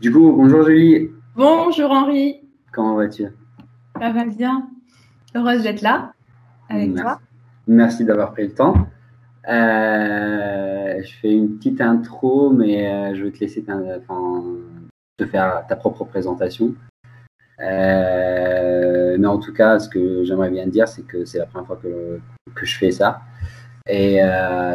Du coup, bonjour Julie. Bonjour Henri. Comment vas-tu? Ça va bien. Heureuse d'être là avec toi. Merci d'avoir pris le temps. Euh, je fais une petite intro, mais euh, je vais te laisser te faire ta propre présentation. Euh, mais en tout cas, ce que j'aimerais bien dire, c'est que c'est la première fois que, que, je fais ça. Et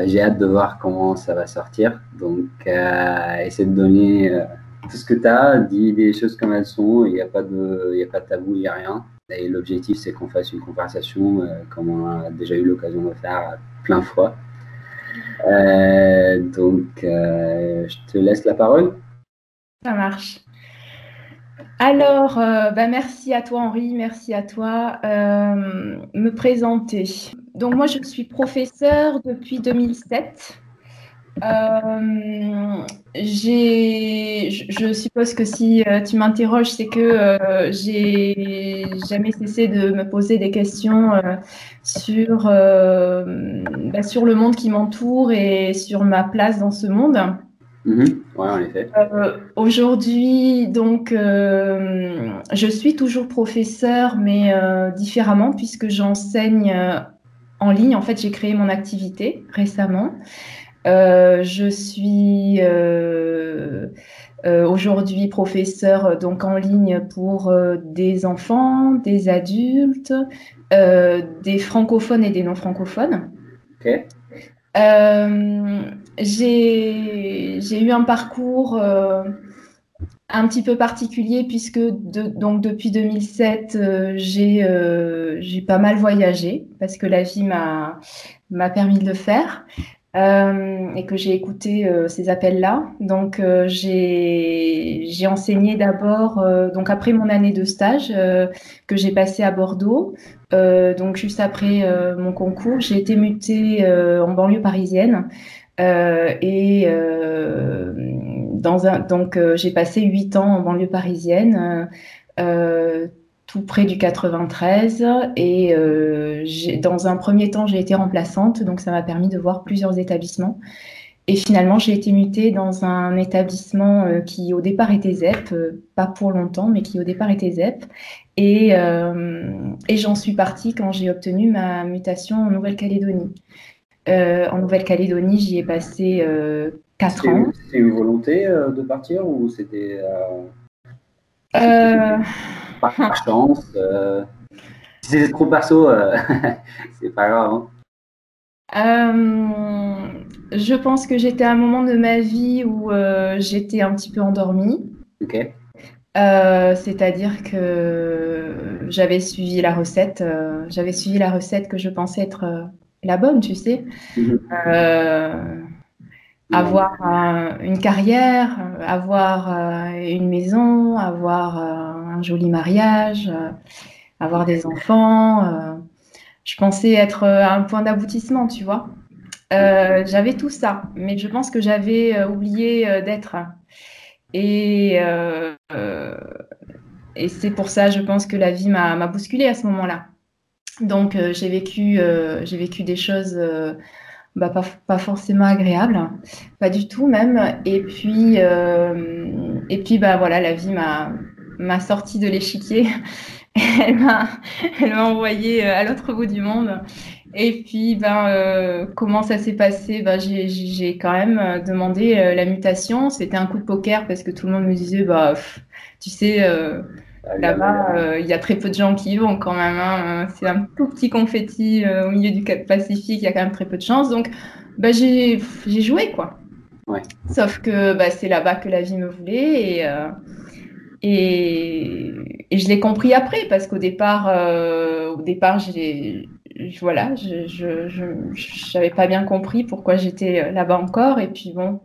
j'ai hâte de voir comment ça va sortir. Donc, essaie de donner tout ce que tu as, dis des choses comme elles sont, il n'y a, pas de, a pas de tabou, il n'y a rien. Et l'objectif, c'est qu'on fasse une conversation, euh, comme on a déjà eu l'occasion de faire plein de fois. Euh, donc, euh, je te laisse la parole. Ça marche. Alors, bah merci à toi Henri, merci à toi. me présenter. Donc moi, je suis professeur depuis 2007. Euh, je suppose que si euh, tu m'interroges, c'est que euh, j'ai jamais cessé de me poser des questions sur, bah, sur le monde qui m'entoure et sur ma place dans ce monde. Mm-hmm. en effet. Aujourd'hui, donc, je suis toujours professeur, mais différemment, puisque j'enseigne en ligne. En fait, j'ai créé mon activité récemment. Euh, je suis euh, euh, aujourd'hui professeur donc en ligne pour des enfants, des adultes, des francophones et des non francophones. j'ai eu un parcours un petit peu particulier puisque donc depuis 2007 j'ai pas mal voyagé parce que la vie m'a permis de le faire euh, et que j'ai écouté euh, ces appels-là. Donc euh, j'ai enseigné d'abord, euh, donc après mon année de stage que j'ai passé à Bordeaux, donc juste après mon concours, j'ai été mutée en banlieue parisienne. et dans un, donc j'ai passé huit ans en banlieue parisienne tout près du 93. Et euh, dans un premier temps, j'ai été remplaçante, donc ça m'a permis de voir plusieurs établissements. Et finalement, j'ai été mutée dans un établissement euh, qui au départ était ZEP, euh, pas pour longtemps, mais qui au départ était ZEP. Et, et j'en suis partie quand j'ai obtenu ma mutation en Nouvelle-Calédonie. en Nouvelle-Calédonie, j'y ai passé 4 ans. C'était une volonté de partir ou c'était par chance. Euh, si c'est trop perso, euh, c'est pas grave. Hein. Euh, je pense que j'étais à un moment de ma vie où j'étais un petit peu endormie. Ok. C'est-à-dire que j'avais suivi la recette, j'avais suivi la recette que je pensais être la bonne, tu sais. Mhm. avoir une carrière, avoir une maison, avoir un joli mariage, euh, avoir des enfants. Euh, je pensais être euh, un point d'aboutissement, tu vois. j'avais tout ça, mais je pense que j'avais oublié d'être. Et, et c'est pour ça, je pense que la vie m'a bousculée à ce moment-là. Donc, j'ai vécu, j'ai vécu des choses bah, pas, pas, forcément agréables, pas du tout même. Et puis, et puis bah, voilà, la vie m'a m'a sortie de l'échiquier. elle m'a envoyé euh, à l'autre bout du monde. Et puis, ben, euh, comment ça s'est passé? Ben, J'ai quand même euh, demandé la mutation. C'était un coup de poker parce que tout le monde me disait, bah, tu sais, là-bas, il y a très peu de gens qui y vont quand même. Hein. C'est un tout petit confetti au milieu du Pacifique, il y a quand même très peu de chance. Donc, ben, j'ai joué, quoi. Ouais. Sauf que bah, c'est là-bas que la vie me voulait. Et, et, je l'ai compris après parce qu'au départ, euh, au départ, j'ai, voilà, je n'avais pas bien compris pourquoi j'étais là-bas encore. Et puis bon,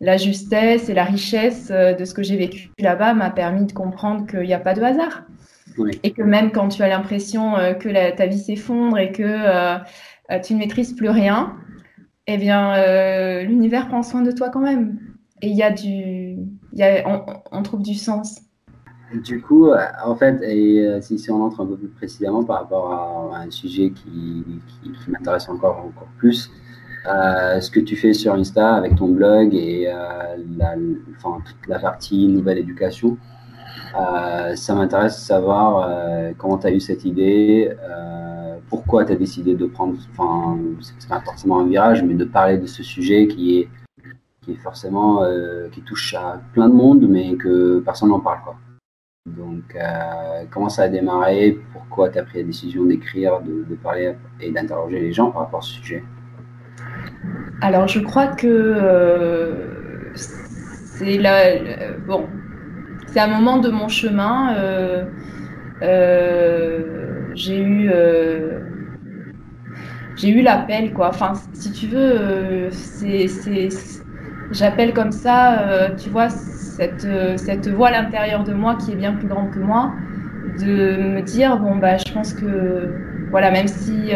la justesse et la richesse euh, de ce que j'ai vécu là-bas m'a permis de comprendre qu'il n'y a pas de hasard. Et que même quand tu as l'impression euh, que ta vie s'effondre et que tu ne maîtrises plus rien, eh bien, l'univers prend soin de toi quand même. Et il y a du, y a, on trouve du sens. Du coup, euh, en fait, et euh, si, on entre un peu plus précisément par rapport à, un sujet qui, m'intéresse encore, encore plus, ce que tu fais sur Insta avec ton blog et enfin, toute la partie nouvelle éducation. ça m'intéresse de savoir comment tu as eu cette idée, pourquoi tu as décidé de prendre, enfin, c'est pas forcément un virage, mais de parler de ce sujet qui est, qui est forcément, euh, qui touche à plein de monde, mais que personne n'en parle, quoi. Donc, euh, comment ça a démarré? Pourquoi tu as pris la décision d'écrire, de, parler et d'interroger les gens par rapport à ce sujet? Alors, je crois que euh, c'est la, bon, c'est un moment de mon chemin. j'ai eu j'ai eu l'appel, quoi. Enfin, si tu veux, euh, c'est, j'appelle comme ça, euh, tu vois, cette, euh, cette voix à l'intérieur de moi qui est bien plus grande que moi, de me dire, bon, bah, je pense que, voilà, même si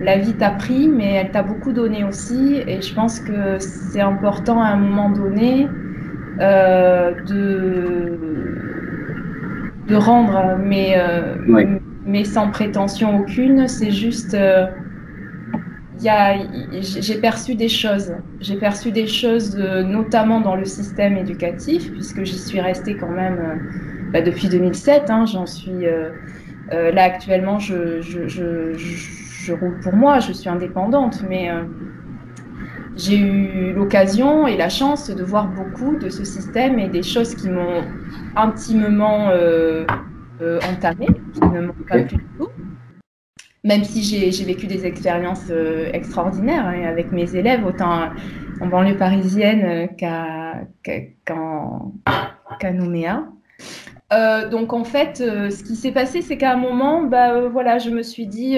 la vie t'a pris, mais elle t'a beaucoup donné aussi, et je pense que c'est important à un moment donné de, de rendre, mais, mais sans prétention aucune, c'est juste j'ai perçu des choses. J'ai perçu des choses, euh, notamment dans le système éducatif, puisque j'y suis restée quand même euh, bah, depuis 2007. Hein, J'en suis euh, là actuellement. Je, je, je, je, roule pour moi. Je suis indépendante, mais j'ai eu l'occasion et la chance de voir beaucoup de ce système et des choses qui m'ont intimement entamé, qui ne m'ont pas plus du tout même si j'ai vécu des expériences euh, extraordinaires hein, avec mes élèves, autant en banlieue parisienne euh, qu'en qu Nouméa. Euh, donc en fait, ce qui s'est passé, c'est qu'à un moment, bah, voilà, je me suis dit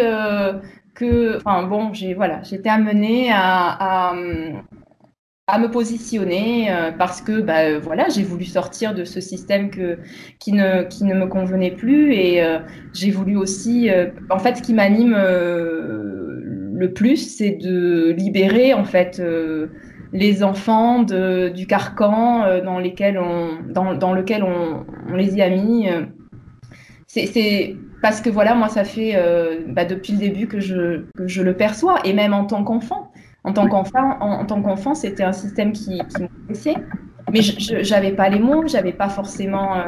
que, enfin bon, j'ai voilà, j'étais amenée à me positionner euh, parce que bah, euh, voilà, j'ai voulu sortir de ce système que, qui, ne, qui ne me convenait plus et euh, j'ai voulu aussi, en fait, ce qui m'anime le plus, c'est de libérer en fait les enfants de, du carcan dans, lesquels on, dans, dans lequel on, on, les y a mis. C'est parce que voilà, moi, ça fait bah, depuis le début que je, que je le perçois et même en tant qu'enfant. En tant qu'enfant, en, tant qu'enfant, c'était un système qui, qui m'intéressait, mais je n'avais pas les mots, j'avais pas forcément, euh,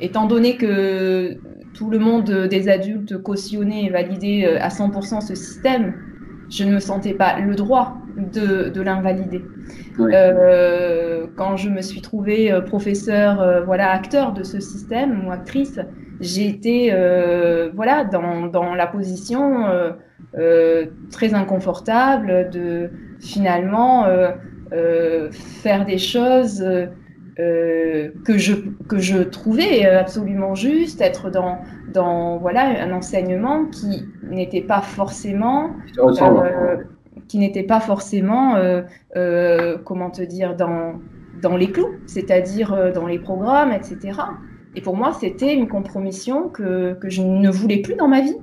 étant donné que tout le monde des adultes cautionnait et validait euh, à 100% ce système, je ne me sentais pas le droit de, de l'invalider. Euh, quand je me suis trouvée professeur, voilà, acteur de ce système ou actrice, j'ai été, voilà, dans, dans la position euh, très inconfortable de finalement euh, euh, faire des choses que, je, que je trouvais absolument juste, être dans, dans voilà, un enseignement qui n'était pas forcément qui n'était pas forcément, comment te dire, dans, dans les clous, c'est-à-dire dans les programmes, etc. Et pour moi, c'était une compromission que, que, je ne voulais plus dans ma vie.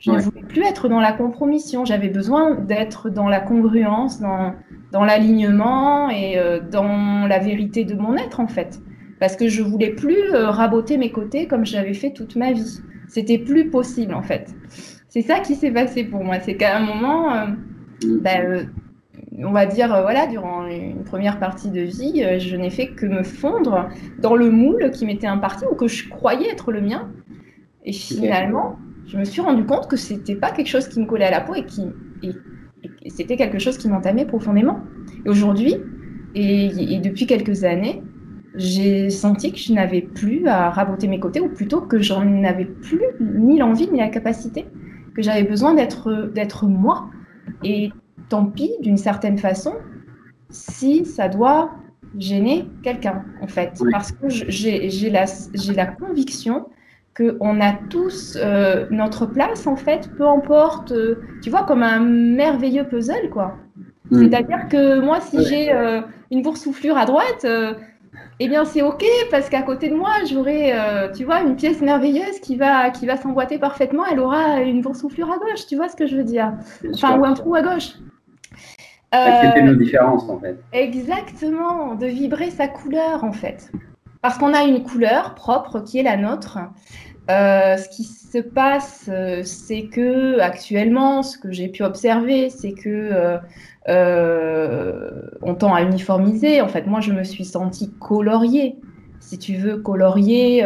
Je ne voulais plus être dans la compromission. J'avais besoin d'être dans la congruence, dans, dans l'alignement et euh, dans la vérité de mon être, en fait. Parce que je voulais plus euh, raboter mes côtés comme j'avais fait toute ma vie. C'était plus possible, en fait. C'est ça qui s'est passé pour moi. C'est qu'à un moment, euh, ben, on va dire, voilà, durant une première partie de vie, je n'ai fait que me fondre dans le moule qui m'était imparti ou que je croyais être le mien. Et finalement, je me suis rendu compte que c'était pas quelque chose qui me collait à la peau et qui c'était quelque chose qui m'entamait profondément. Et aujourd'hui, et, depuis quelques années, j'ai senti que je n'avais plus à raboter mes côtés, ou plutôt que j'en avais plus ni l'envie ni la capacité, que j'avais besoin d'être d'être moi. Et tant pis, d'une certaine façon, si ça doit gêner quelqu'un, en fait. Parce que j'ai la, la conviction qu'on a tous euh, notre place, en fait, peu importe, euh, tu vois, comme un merveilleux puzzle, quoi. Mm. C'est-à-dire que moi, si j'ai euh, une boursouflure à droite, eh bien, c'est OK, parce qu'à côté de moi, j'aurai, tu vois, une pièce merveilleuse qui va, qui va s'emboîter parfaitement, elle aura une boursouflure à gauche, tu vois ce que je veux dire? Enfin, ou un trou à gauche. Accepter nos différences, en fait. Exactement, de vibrer sa couleur, en fait. Parce qu'on a une couleur propre qui est la nôtre. Ce qui se passe, c'est que actuellement, ce que j'ai pu observer, c'est que on tend à uniformiser. En fait, moi, je me suis sentie coloriée, si tu veux, coloriée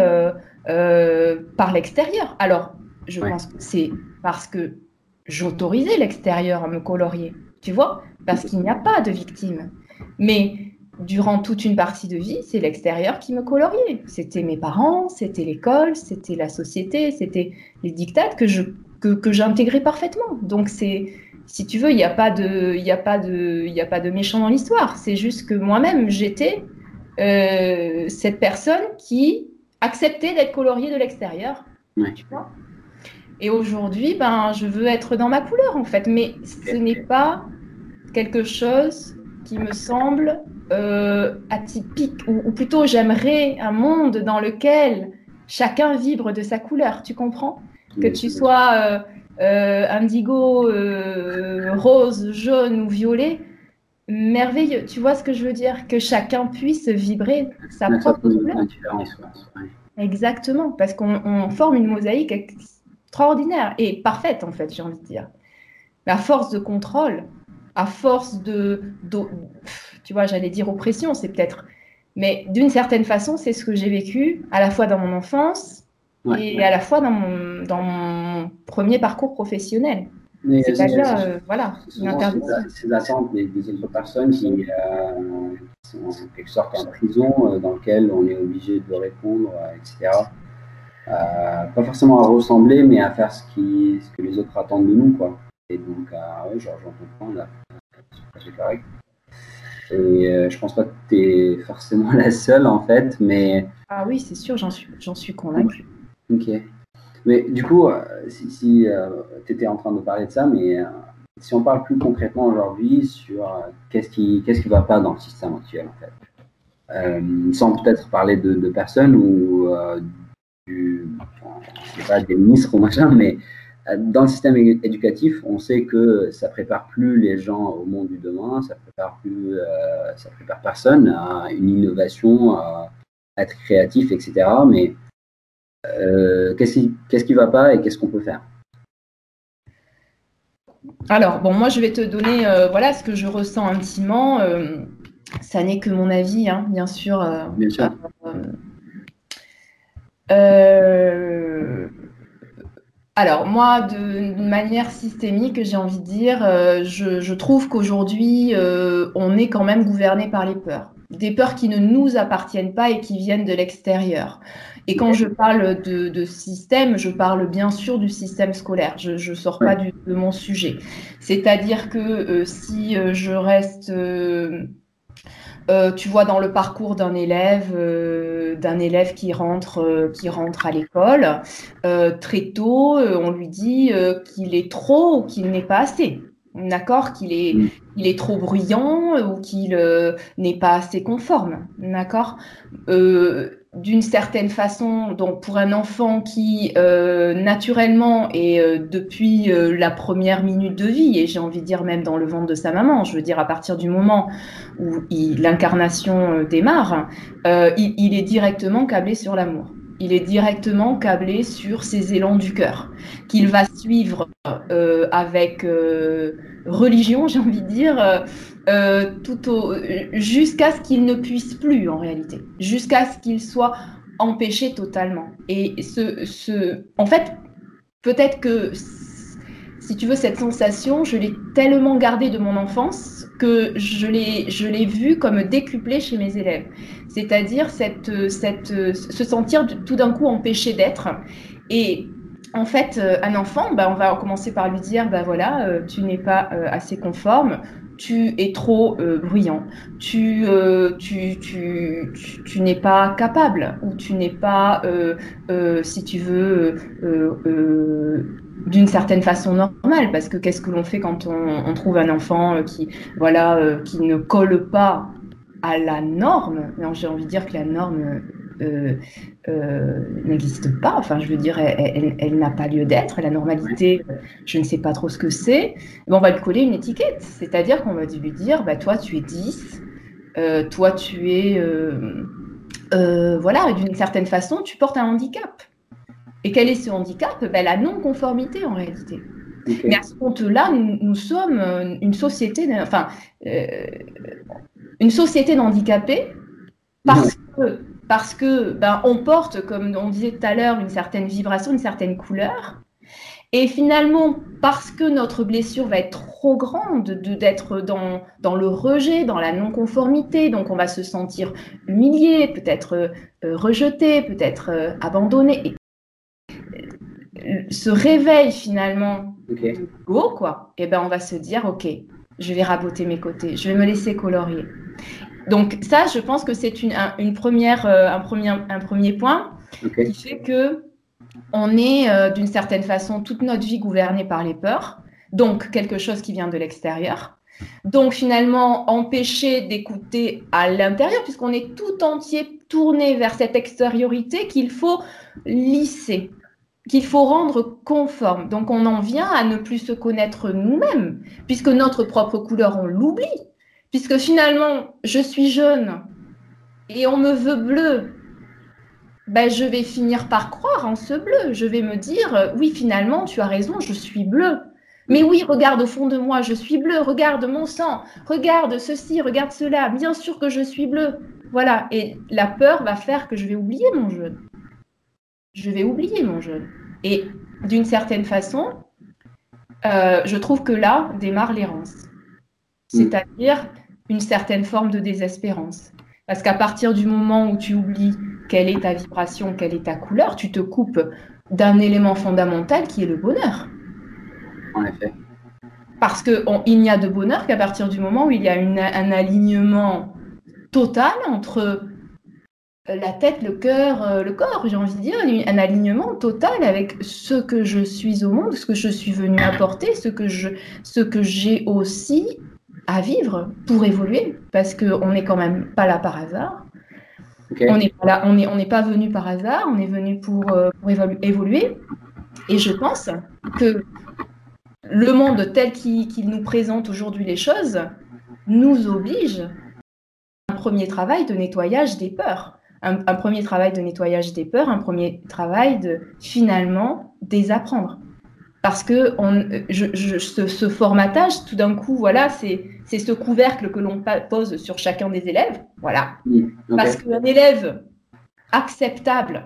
par l'extérieur. Alors, je pense que c'est parce que j'autorisais l'extérieur à me colorier, tu vois, parce qu'il n'y a pas de victime. Mais durant toute une partie de vie, c'est l'extérieur qui me coloriait. C'était mes parents, c'était l'école, c'était la société, c'était les dictates que je que, j'intégrais parfaitement. Donc c'est si tu veux, il n'y a pas de il a pas de il a pas de méchant dans l'histoire. C'est juste que moi-même j'étais euh, cette personne qui acceptait d'être coloriée de l'extérieur. Tu vois? Et aujourd'hui, ben, je veux être dans ma couleur, en fait. Mais ce n'est pas quelque chose qui me semble euh, atypique, ou, plutôt j'aimerais un monde dans lequel chacun vibre de sa couleur, tu comprends? Que tu sois euh, euh, indigo, rose, jaune ou violet, merveilleux. Tu vois ce que je veux dire? Que chacun puisse vibrer sa propre couleur. Exactement, parce qu'on forme une mosaïque extraordinaire et parfaite, en fait, j'ai envie de dire. Mais à force de contrôle, à force de, tu vois, j'allais dire oppression, c'est peut-être, mais d'une certaine façon, c'est ce que j'ai vécu à la fois dans mon enfance et à la fois dans mon, dans mon premier parcours professionnel. C'est-à-dire, euh, voilà. C'est l'attente des, des, autres personnes qui, euh, sont en quelque sorte en prison, euh, dans lequel on est obligé de répondre, etc. Pas forcément à ressembler, mais à faire ce, qui, ce que les autres attendent de nous, quoi. Et donc, ouais, j'en comprends, là, c'est correct. Et euh, je pense pas que tu es forcément la seule, en fait, mais... Ah oui, c'est sûr, j'en suis, j'en suis convaincue. Ok. Mais du coup, si, si tu étais en train de parler de ça, mais si on parle plus concrètement aujourd'hui sur qu'est-ce qui qu'est-ce qui va pas dans le système actuel, en fait, sans peut-être parler de, de personnes ou du, sais pas des ministres ou machin, mais euh, dans le système éducatif, on sait que ça prépare plus les gens au monde du demain, ça prépare plus, euh, ça prépare personne à une innovation, à être créatif, etc. Mais euh, qu'est-ce qui, qu'est-ce qui va pas et qu'est-ce qu'on peut faire? Alors bon, moi je vais te donner voilà ce que je ressens intimement. ça n'est que mon avis, hein, bien sûr. bien sûr. Euh, alors, moi, de manière systémique, j'ai envie de dire, euh, je, trouve qu'aujourd'hui, euh, on est quand même gouverné par les peurs. Des peurs qui ne nous appartiennent pas et qui viennent de l'extérieur. Et quand je parle de, système, je parle bien sûr du système scolaire. Je ne sors pas de mon sujet. C'est-à-dire que si je reste euh, tu vois dans le parcours d'un élève, euh, d'un élève qui rentre, euh, qui rentre à l'école, très tôt, on lui dit qu'il est trop ou qu'il n'est pas assez. D'accord Qu'il est, mm. il est trop bruyant ou qu'il n'est pas assez conforme. D'accord? D'une certaine façon, donc pour un enfant qui euh, naturellement et euh, depuis euh, la première minute de vie, et j'ai envie de dire même dans le ventre de sa maman, je veux dire à partir du moment où l'incarnation démarre, il, il, est directement câblé sur l'amour. Il est directement câblé sur ses élans du cœur, qu'il va suivre avec religion, j'ai envie de dire euh, jusqu'à ce qu'il ne puisse plus en réalité, jusqu'à ce qu'il soit empêché totalement. Et ce, ce, en fait, peut-être que si tu veux cette sensation, je l'ai tellement gardée de mon enfance que je l'ai, je l'ai vue comme décuplée chez mes élèves. C'est-à-dire cette, cette, se sentir tout d'un coup empêché d'être. Et en fait, un enfant, bah, on va commencer par lui dire, bah voilà, euh, tu n'es pas euh, assez conforme, tu es trop euh, bruyant, tu, euh, tu, tu, tu, n'es pas capable ou tu n'es pas, euh, si tu veux, d'une certaine façon normale. Parce que qu'est-ce que l'on fait quand on, on, trouve un enfant qui, voilà, qui ne colle pas à la norme? J'ai envie de dire que la norme euh, euh, n'existe pas. Enfin, je veux dire, elle, n'a pas lieu d'être. La normalité, je ne sais pas trop ce que c'est. on va lui coller une étiquette. C'est-à-dire qu'on va lui dire, bah, toi, tu es 10, euh, toi, tu es... voilà, d'une certaine façon, tu portes un handicap. Et quel est ce handicap? Ben, La non-conformité en réalité. Mais à ce compte-là, nous, sommes euh, une société, enfin, euh, une société d'handicapés parce que, parce que ben, on porte, comme on disait tout à l'heure, une certaine vibration, une certaine couleur. Et finalement, parce que notre blessure va être trop grande, d'être dans, dans le rejet, dans la non-conformité, donc on va se sentir humilié, peut-être euh, rejeté, peut-être abandonné. Et ce réveil finalement okay. go, quoi, et eh ben on va se dire, ok, je vais raboter mes côtés, je vais me laisser colorier. Donc ça, je pense que c'est une, une, première, euh, un, premier, un premier point qui fait que on est euh, d'une certaine façon toute notre vie gouvernée par les peurs, donc quelque chose qui vient de l'extérieur. Donc finalement, empêcher d'écouter à l'intérieur, puisqu'on est tout entier tourné vers cette extériorité qu'il faut lisser qu'il faut rendre conforme. Donc on en vient à ne plus se connaître nous-mêmes, puisque notre propre couleur, on l'oublie. Puisque finalement, je suis jeune et on me veut bleu, ben, je vais finir par croire en ce bleu. Je vais me dire, oui, finalement, tu as raison, je suis bleu. Mais oui, regarde au fond de moi, je suis bleu, regarde mon sang, regarde ceci, regarde cela, bien sûr que je suis bleu. Voilà, et la peur va faire que je vais oublier mon jeune je vais oublier mon jeune. Et d'une certaine façon, euh, je trouve que là démarre l'errance. Mm. C'est-à-dire une certaine forme de désespérance. Parce qu'à partir du moment où tu oublies quelle est ta vibration, quelle est ta couleur, tu te coupes d'un élément fondamental qui est le bonheur. En effet. Parce qu'il n'y a de bonheur qu'à partir du moment où il y a un alignement total entre la tête, le cœur, euh, le corps, j'ai envie de dire, un alignement total avec ce que je suis au monde, ce que je suis venu apporter, ce que je, ce que j'ai aussi à vivre pour évoluer, parce qu'on n'est quand même pas là par hasard. On n'est pas là, on n'est on n'est pas venu par hasard, on est venu pour, euh, pour évoluer. Et je pense que le monde tel qu'il nous présente aujourd'hui les choses nous oblige à un premier travail de nettoyage des peurs un, premier travail de nettoyage des peurs, un premier travail de finalement désapprendre. Parce que on, je, ce, formatage, tout d'un coup, voilà, c'est ce couvercle que l'on pose sur chacun des élèves. Voilà. Parce qu'un élève acceptable,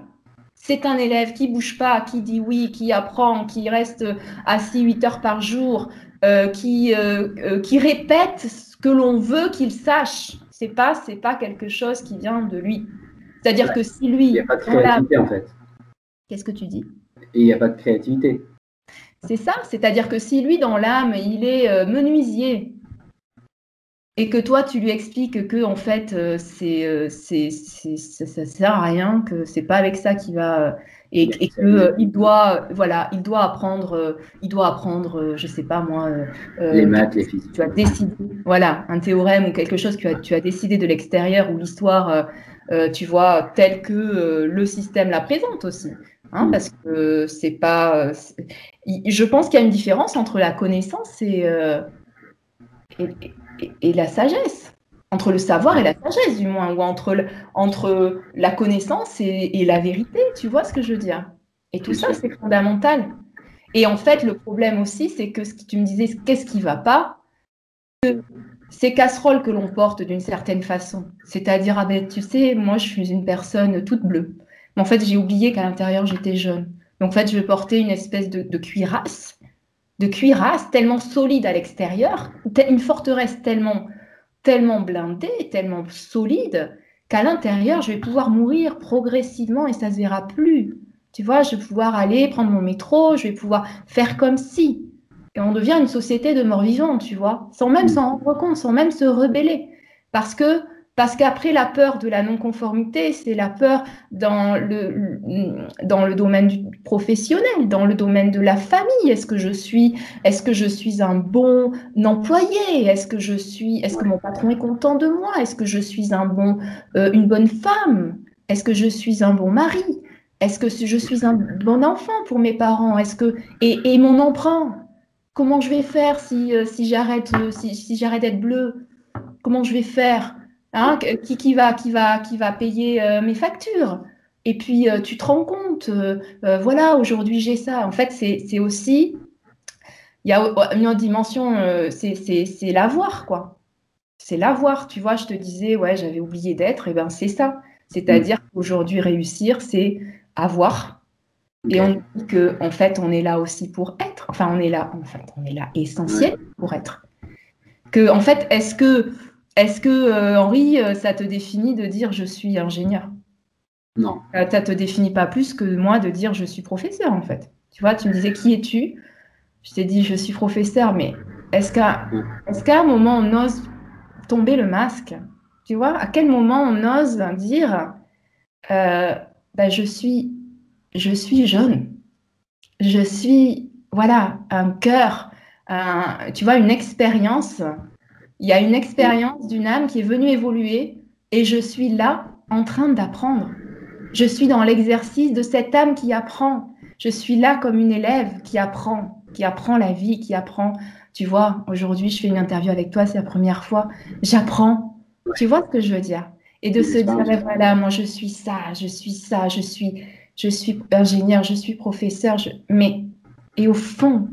c'est un élève qui bouge pas, qui dit oui, qui apprend, qui reste assis 8 heures par jour, euh, qui, euh, euh, qui répète ce que l'on veut qu'il sache. C'est pas, c'est pas quelque chose qui vient de lui. C'est-à-dire que si lui. Il n'y a pas de créativité en fait. Qu'est-ce que tu dis? Il n'y a pas de créativité. C'est ça, c'est-à-dire que si lui, dans l'âme, il est euh, menuisier, et que toi, tu lui expliques que, en fait, euh, c'est, euh, c'est, ça ne sert à rien, que c'est pas avec ça qu'il va. Et, et qu'il doit, voilà, il doit apprendre, il doit apprendre, je sais pas moi. les maths, les physiques. Tu as décidé, voilà, un théorème ou quelque chose que tu as décidé de l'extérieur ou l'histoire euh, tu vois, tel que euh, le système la présente aussi. Hein, mm. parce que c'est pas. Je pense qu'il y a une différence entre la connaissance et, euh, et, la sagesse. Entre le savoir et la sagesse, du moins, ou entre, entre la connaissance et, la vérité, tu vois ce que je veux dire? Et tout ça, c'est fondamental. Et en fait, le problème aussi, c'est que ce que tu me disais, qu'est-ce qui va pas? Ces casseroles que l'on porte d'une certaine façon. C'est-à-dire, ah ben, tu sais, moi, je suis une personne toute bleue. Mais en fait, j'ai oublié qu'à l'intérieur, j'étais jaune. Donc, en fait, je vais porter une espèce de, cuirasse, de cuirasse tellement solide à l'extérieur, une forteresse tellement, tellement blindée, tellement solide, qu'à l'intérieur, je vais pouvoir mourir progressivement et ça ne se verra plus. Tu vois, je vais pouvoir aller prendre mon métro, je vais pouvoir faire comme si. Et on devient une société de morts vivants, tu vois, sans même s'en rendre compte, sans même se rebeller. Parce que parce qu'après la peur de la non-conformité, c'est la peur dans le, dans le domaine du professionnel, dans le domaine de la famille. Est-ce que je suis, est-ce que je suis un bon employé? Est-ce que je suis, est-ce que mon patron est content de moi? Est-ce que je suis un bon, euh, une bonne femme? Est-ce que je suis un bon mari? Est-ce que je suis un bon enfant pour mes parents? Est-ce que et, et mon emprunt? Comment je vais faire si, euh, si j'arrête euh, si, j'arrête d'être bleu Comment je vais faire hein qui, qui, va, qui, va, qui va payer euh, mes factures Et puis, tu te rends compte, voilà, aujourd'hui j'ai ça. En fait, c'est aussi, il y a une autre dimension, c'est l'avoir, quoi. C'est l'avoir, tu vois. Je te disais, ouais, j'avais oublié d'être, et ben c'est ça. C'est-à-dire qu'aujourd'hui, réussir, c'est avoir. Et on dit que en fait, on est là aussi pour être. Enfin, on est là, en fait, on est là essentiel pour être. Que, en fait, est-ce que, est-ce que euh, Henri, euh, ça te définit de dire je suis ingénieur Non. Euh, ça te définit pas plus que moi de dire je suis professeur, en fait. Tu vois, tu me disais qui es-tu? Je t'ai dit je suis professeur, mais est-ce qu'à est qu'à un moment on ose tomber le masque? Tu vois, à quel moment on ose dire bah, je suis je suis jeune? Je suis, voilà, un cœur, tu vois, une expérience. Il y a une expérience d'une âme qui est venue évoluer et je suis là en train d'apprendre. Je suis dans l'exercice de cette âme qui apprend. Je suis là comme une élève qui apprend, qui apprend la vie, qui apprend. Tu vois, aujourd'hui, je fais une interview avec toi, c'est la première fois. J'apprends. Tu vois ce que je veux dire? Et de se dire, voilà, moi, je suis ça, je suis ça, je suis je suis ingénieur, je suis professeur, mais et au fond,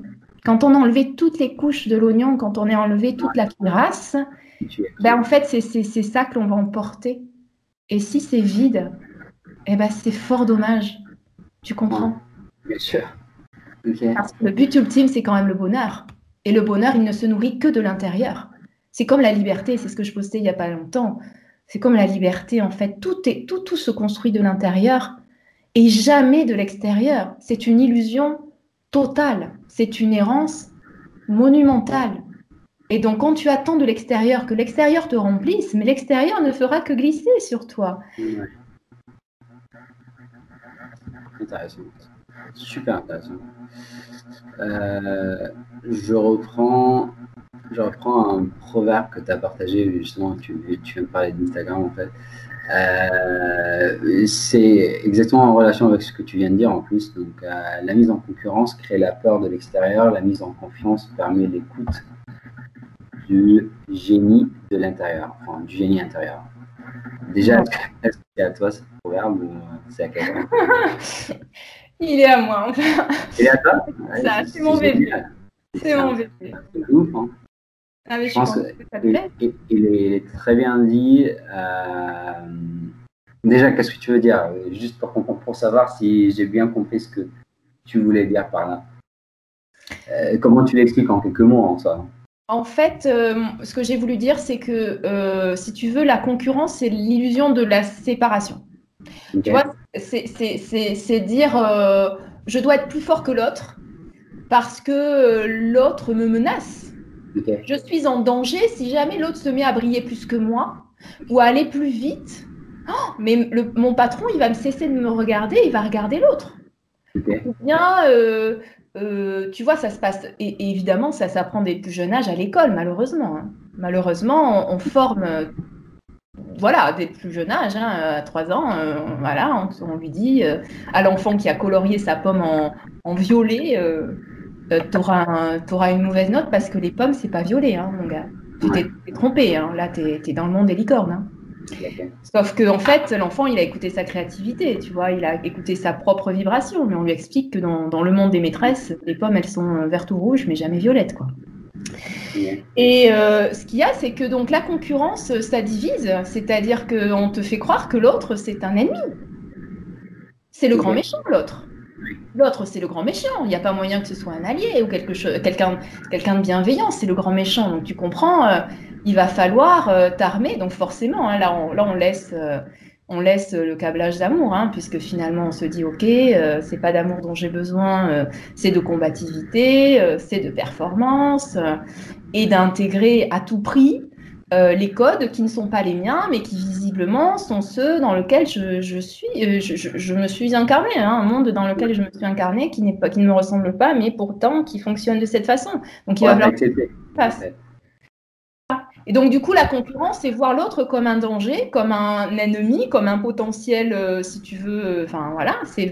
quand on a enlevé toutes les couches de l'oignon, quand on a enlevé toute la cuirasse, ben en fait, c'est ça que l'on va emporter. Et si c'est vide, eh ben c'est fort dommage. Tu comprends? Bien sûr. Parce que le but ultime, c'est quand même le bonheur. Et le bonheur, il ne se nourrit que de l'intérieur. C'est comme la liberté, c'est ce que je postais il n'y a pas longtemps. C'est comme la liberté, en fait. Tout, est, tout, tout se construit de l'intérieur et jamais de l'extérieur. C'est une illusion c'est une errance monumentale. Et donc quand tu attends de l'extérieur que l'extérieur te remplisse, mais l'extérieur ne fera que glisser sur toi. Intéressant. Super intéressant. Euh, je reprends je reprends un proverbe que tu as partagé, justement, tu, tu viens de parler d'Instagram en fait. Euh, c'est exactement en relation avec ce que tu viens de dire en plus. Donc, euh, la mise en concurrence crée la peur de l'extérieur, la mise en confiance permet l'écoute du génie de l'intérieur, enfin du génie intérieur. Déjà, est-ce que c'est à toi ce proverbe ou c'est à quelqu'un Il est à moi. Il est à toi C'est mon bébé. C'est mon bébé. C'est ouf, hein ah, je, pense, que, il, est, très bien dit. Euh, déjà, qu'est-ce que tu veux dire? Juste pour, pour savoir si j'ai bien compris ce que tu voulais dire par là. Euh, comment tu l'expliques en quelques mots en soi? En fait, euh, ce que j'ai voulu dire, c'est que si tu veux, la concurrence, c'est l'illusion de la séparation. Tu vois, c'est dire je dois être plus fort que l'autre parce que l'autre me menace je suis en danger si jamais l'autre se met à briller plus que moi ou à aller plus vite. Oh, mais mon patron, il va me cesser de me regarder, il va regarder l'autre. Ou bien, euh, euh, tu vois, ça se passe. Et, évidemment, ça s'apprend dès le plus jeune âge à l'école, malheureusement. Hein. Malheureusement, on, forme, voilà, dès le plus jeune âge, hein, à 3 ans, euh, voilà, on, lui dit à l'enfant qui a colorié sa pomme en, en violet euh, tu auras, une mauvaise note parce que les pommes, c'est pas violet, hein, mon gars. Tu t'es trompé, hein. là, tu es, dans le monde des licornes. Hein. Sauf que en fait, l'enfant, il a écouté sa créativité, tu vois, il a écouté sa propre vibration, mais on lui explique que dans, le monde des maîtresses, les pommes, elles sont vertes ou rouges, mais jamais violettes, quoi. Et euh, ce qu'il y a, c'est que donc la concurrence, ça divise, c'est-à-dire qu'on te fait croire que l'autre, c'est un ennemi. C'est le grand méchant, l'autre. L'autre, c'est le grand méchant. Il n'y a pas moyen que ce soit un allié ou quelque quelqu'un, quelqu'un de bienveillant. C'est le grand méchant. Donc tu comprends, euh, il va falloir euh, t'armer. Donc forcément, hein, là, on, là, on laisse, euh, on laisse le câblage d'amour, hein, puisque finalement, on se dit, ok, c'est pas d'amour dont j'ai besoin, c'est de combativité, c'est de performance et d'intégrer à tout prix euh, les codes qui ne sont pas les miens, mais qui visiblement sont ceux dans lesquels je, suis, euh, je, me suis incarné, hein, un monde dans lequel je me suis incarné qui, pas, qui ne me ressemble pas, mais pourtant qui fonctionne de cette façon. Donc il va falloir Et donc du coup, la concurrence, c'est voir l'autre comme un danger, comme un ennemi, comme un potentiel, euh, si tu veux. Enfin voilà, c'est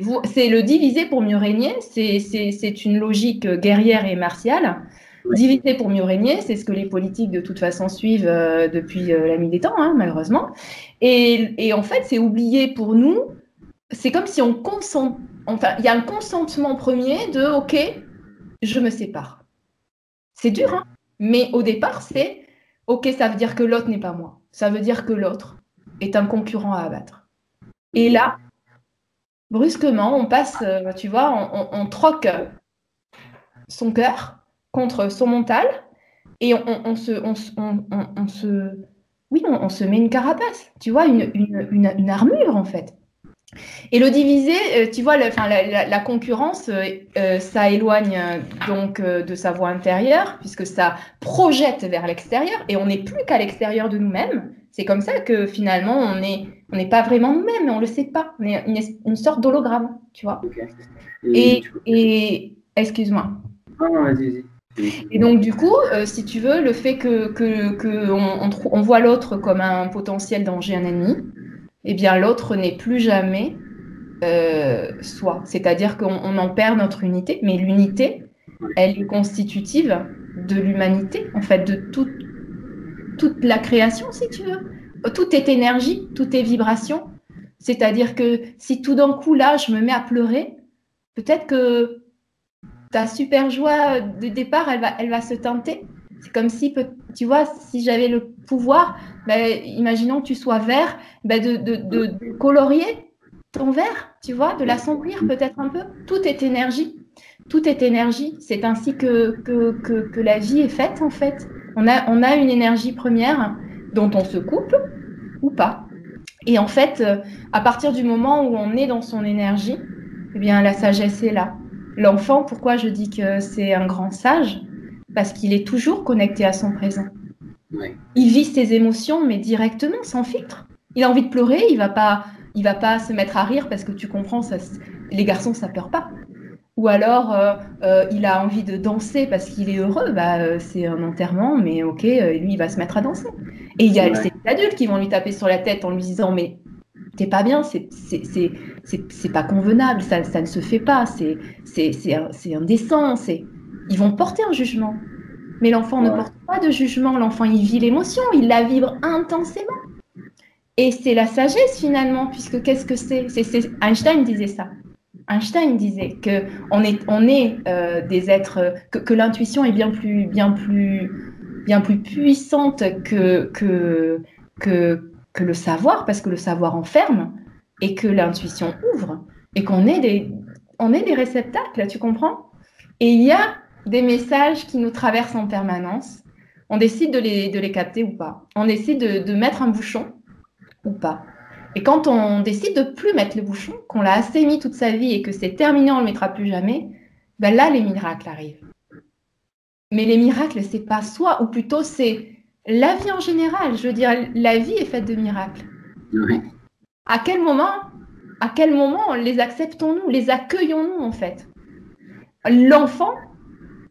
le diviser pour mieux régner. C'est une logique guerrière et martiale. Diviser pour mieux régner, c'est ce que les politiques de toute façon suivent euh, depuis euh, la nuit des temps, hein, malheureusement. Et, en fait, c'est oublier pour nous c'est comme si on consent, enfin, il y a un consentement premier de OK, je me sépare. C'est dur, hein mais au départ, c'est OK, ça veut dire que l'autre n'est pas moi. Ça veut dire que l'autre est un concurrent à abattre. Et là, brusquement, on passe, euh, tu vois, on, troque son cœur contre son mental et on, se, on, se, oui, on, se met une carapace, tu vois, une, une armure en fait. Et le diviser, euh, tu vois, la, concurrence, euh, euh, ça éloigne donc de sa voie intérieure, puisque ça projette vers l'extérieur, et on n'est plus qu'à l'extérieur de nous-mêmes. C'est comme ça que finalement, on n'est on pas vraiment nous-mêmes, on ne le sait pas. On est une, sorte d'hologramme, tu vois. Et, et, excuse-moi. Et donc, du coup, si tu veux, le fait que, voit l'autre comme un potentiel danger, un ennemi, eh bien l'autre n'est plus jamais euh, soi. C'est-à-dire qu'on en perd notre unité, mais l'unité, elle est constitutive de l'humanité, en fait, de toute la création, si tu veux. Tout est énergie, tout est vibration. C'est-à-dire que si tout d'un coup, là, je me mets à pleurer, peut-être que ta super joie de départ, elle va, elle va se tenter. C'est comme si, tu vois, si j'avais le pouvoir, ben, imaginons que tu sois vert, ben, de, de, colorier ton vert, tu vois, de l'assombrir peut-être un peu. Tout est énergie. Tout est énergie. C'est ainsi que, que, que, la vie est faite, en fait. On a, on a une énergie première dont on se coupe ou pas. Et en fait, à partir du moment où on est dans son énergie, eh bien, la sagesse est là. L'enfant, pourquoi je dis que c'est un grand sage? Parce qu'il est toujours connecté à son présent. Il vit ses émotions, mais directement, sans filtre. Il a envie de pleurer, il va pas, il va pas se mettre à rire parce que tu comprends, ça, les garçons, ça pleure pas. Ou alors, euh, euh, il a envie de danser parce qu'il est heureux, bah, euh, c'est un enterrement, mais ok, lui, il va se mettre à danser. Et il y a les adultes qui vont lui taper sur la tête en lui disant, mais t'es pas bien, c'est pas convenable, ça, ça ne se fait pas, c'est indécent, c'est ils vont porter un jugement. Mais l'enfant ne porte pas de jugement, l'enfant il vit l'émotion, il la vibre intensément. Et c'est la sagesse finalement, puisque qu'est-ce que c'est? Einstein disait ça. Einstein disait que on est, on est euh, des êtres, que, l'intuition est bien plus, bien plus, bien plus puissante que, que, que, que le savoir, parce que le savoir enferme et que l'intuition ouvre, et qu'on est des, réceptacles, tu comprends? Et il y a des messages qui nous traversent en permanence. On décide de les, de capter ou pas. On décide de, mettre un bouchon ou pas. Et quand on décide de plus mettre le bouchon, qu'on l'a assez mis toute sa vie et que c'est terminé, on ne le mettra plus jamais, ben là, les miracles arrivent. Mais les miracles, c'est pas soi, ou plutôt c'est la vie en général. Je veux dire, la vie est faite de miracles. À quel moment, à quel moment les acceptons-nous, les accueillons-nous en fait? L'enfant,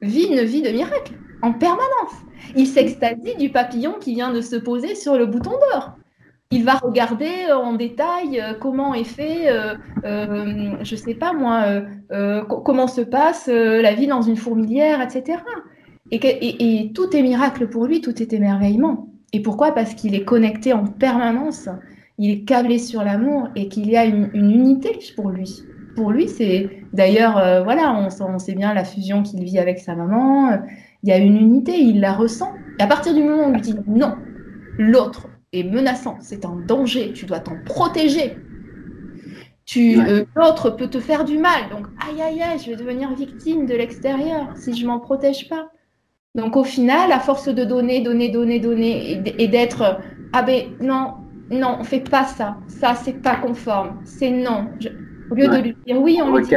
vit une vie de miracle en permanence. Il s'extasie du papillon qui vient de se poser sur le bouton d'or. Il va regarder en détail euh, comment est fait, euh, euh, je ne sais pas moi, comment se passe la vie dans une fourmilière, etc. Et, tout est miracle pour lui, tout est émerveillement. Et pourquoi? Parce qu'il est connecté en permanence, il est câblé sur l'amour et qu'il y a une unité pour lui pour lui, c'est d'ailleurs, euh, voilà, on, sait bien la fusion qu'il vit avec sa maman. Il y a une unité, il la ressent. Et à partir du moment où il dit non, l'autre est menaçant, c'est un danger, tu dois t'en protéger. Tu, euh, l'autre peut te faire du mal, donc aïe aïe aïe, je vais devenir victime de l'extérieur si je m'en protège pas. Donc au final, à force de donner, donner, donner, donner, et d'être ah ben non, non, on fait pas ça, ça c'est pas conforme, c'est non. Au lieu de lui dire oui, on lui dit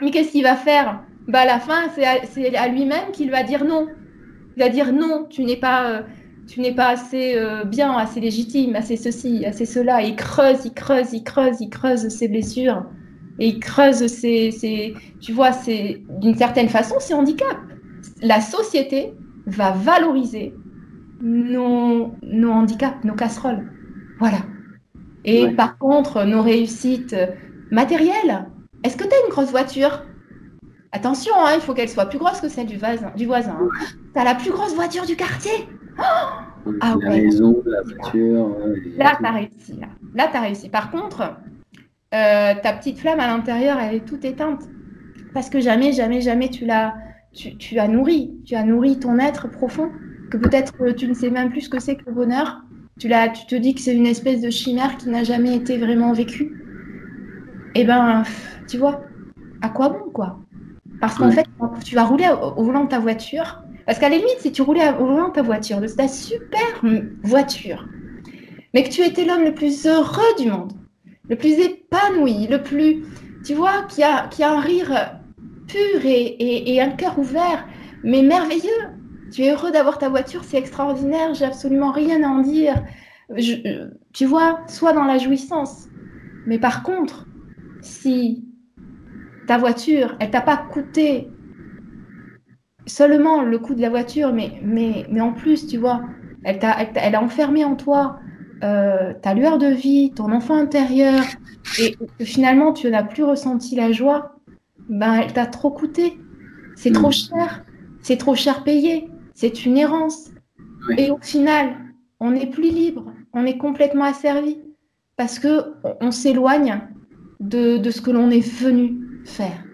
Mais qu'est-ce qu'il va faire? Bah, À la fin, c'est à, lui-même qu'il va dire non. Il va dire non, tu n'es pas, euh, tu n'es pas assez euh, bien, assez légitime, assez ceci, assez cela. il creuse, il creuse, il creuse, il creuse ses blessures. Et il creuse ses. tu vois, c'est d'une certaine façon, c'est handicap. La société va valoriser nos, nos handicaps, nos casseroles. Voilà. Et par contre, nos réussites matérielles, est-ce que tu as une grosse voiture? Attention, hein, il faut qu'elle soit plus grosse que celle du, voisin. Du voisin hein. Tu as la plus grosse voiture du quartier? Oh ah, La maison, la voiture. Là, tu as réussi. Là, là tu as réussi. Par contre, euh, ta petite flamme à l'intérieur, elle est toute éteinte. Parce que jamais, jamais, jamais tu l'as, tu, tu, as nourri, tu as nourri ton être profond, que peut-être tu ne sais même plus ce que c'est que le bonheur. Tu, l'as, tu te dis que c'est une espèce de chimère qui n'a jamais été vraiment vécue. Eh ben, tu vois, à quoi bon, quoi? Parce qu'en fait, tu vas rouler au, volant de ta voiture. Parce qu'à la limite, si tu roulais au volant de ta voiture, de ta super voiture, mais que tu étais l'homme le plus heureux du monde, le plus épanoui, le plus, tu vois, qui a, qui a un rire pur et, et, un cœur ouvert, mais merveilleux. Tu es heureux d'avoir ta voiture, c'est extraordinaire, j'ai absolument rien à en dire. tu vois, sois dans la jouissance. Mais par contre, si ta voiture, elle t'a pas coûté seulement le coût de la voiture, mais, mais, mais en plus, tu vois, elle, t'a, elle, a enfermé en toi euh, ta lueur de vie, ton enfant intérieur, et que finalement tu n'as plus ressenti la joie, ben elle t'a trop coûté. C'est trop mm. cher, c'est trop cher payé, c'est une errance. Et au final, on n'est plus libre, on est complètement asservi parce que on s'éloigne de, de ce que l'on est venu faire.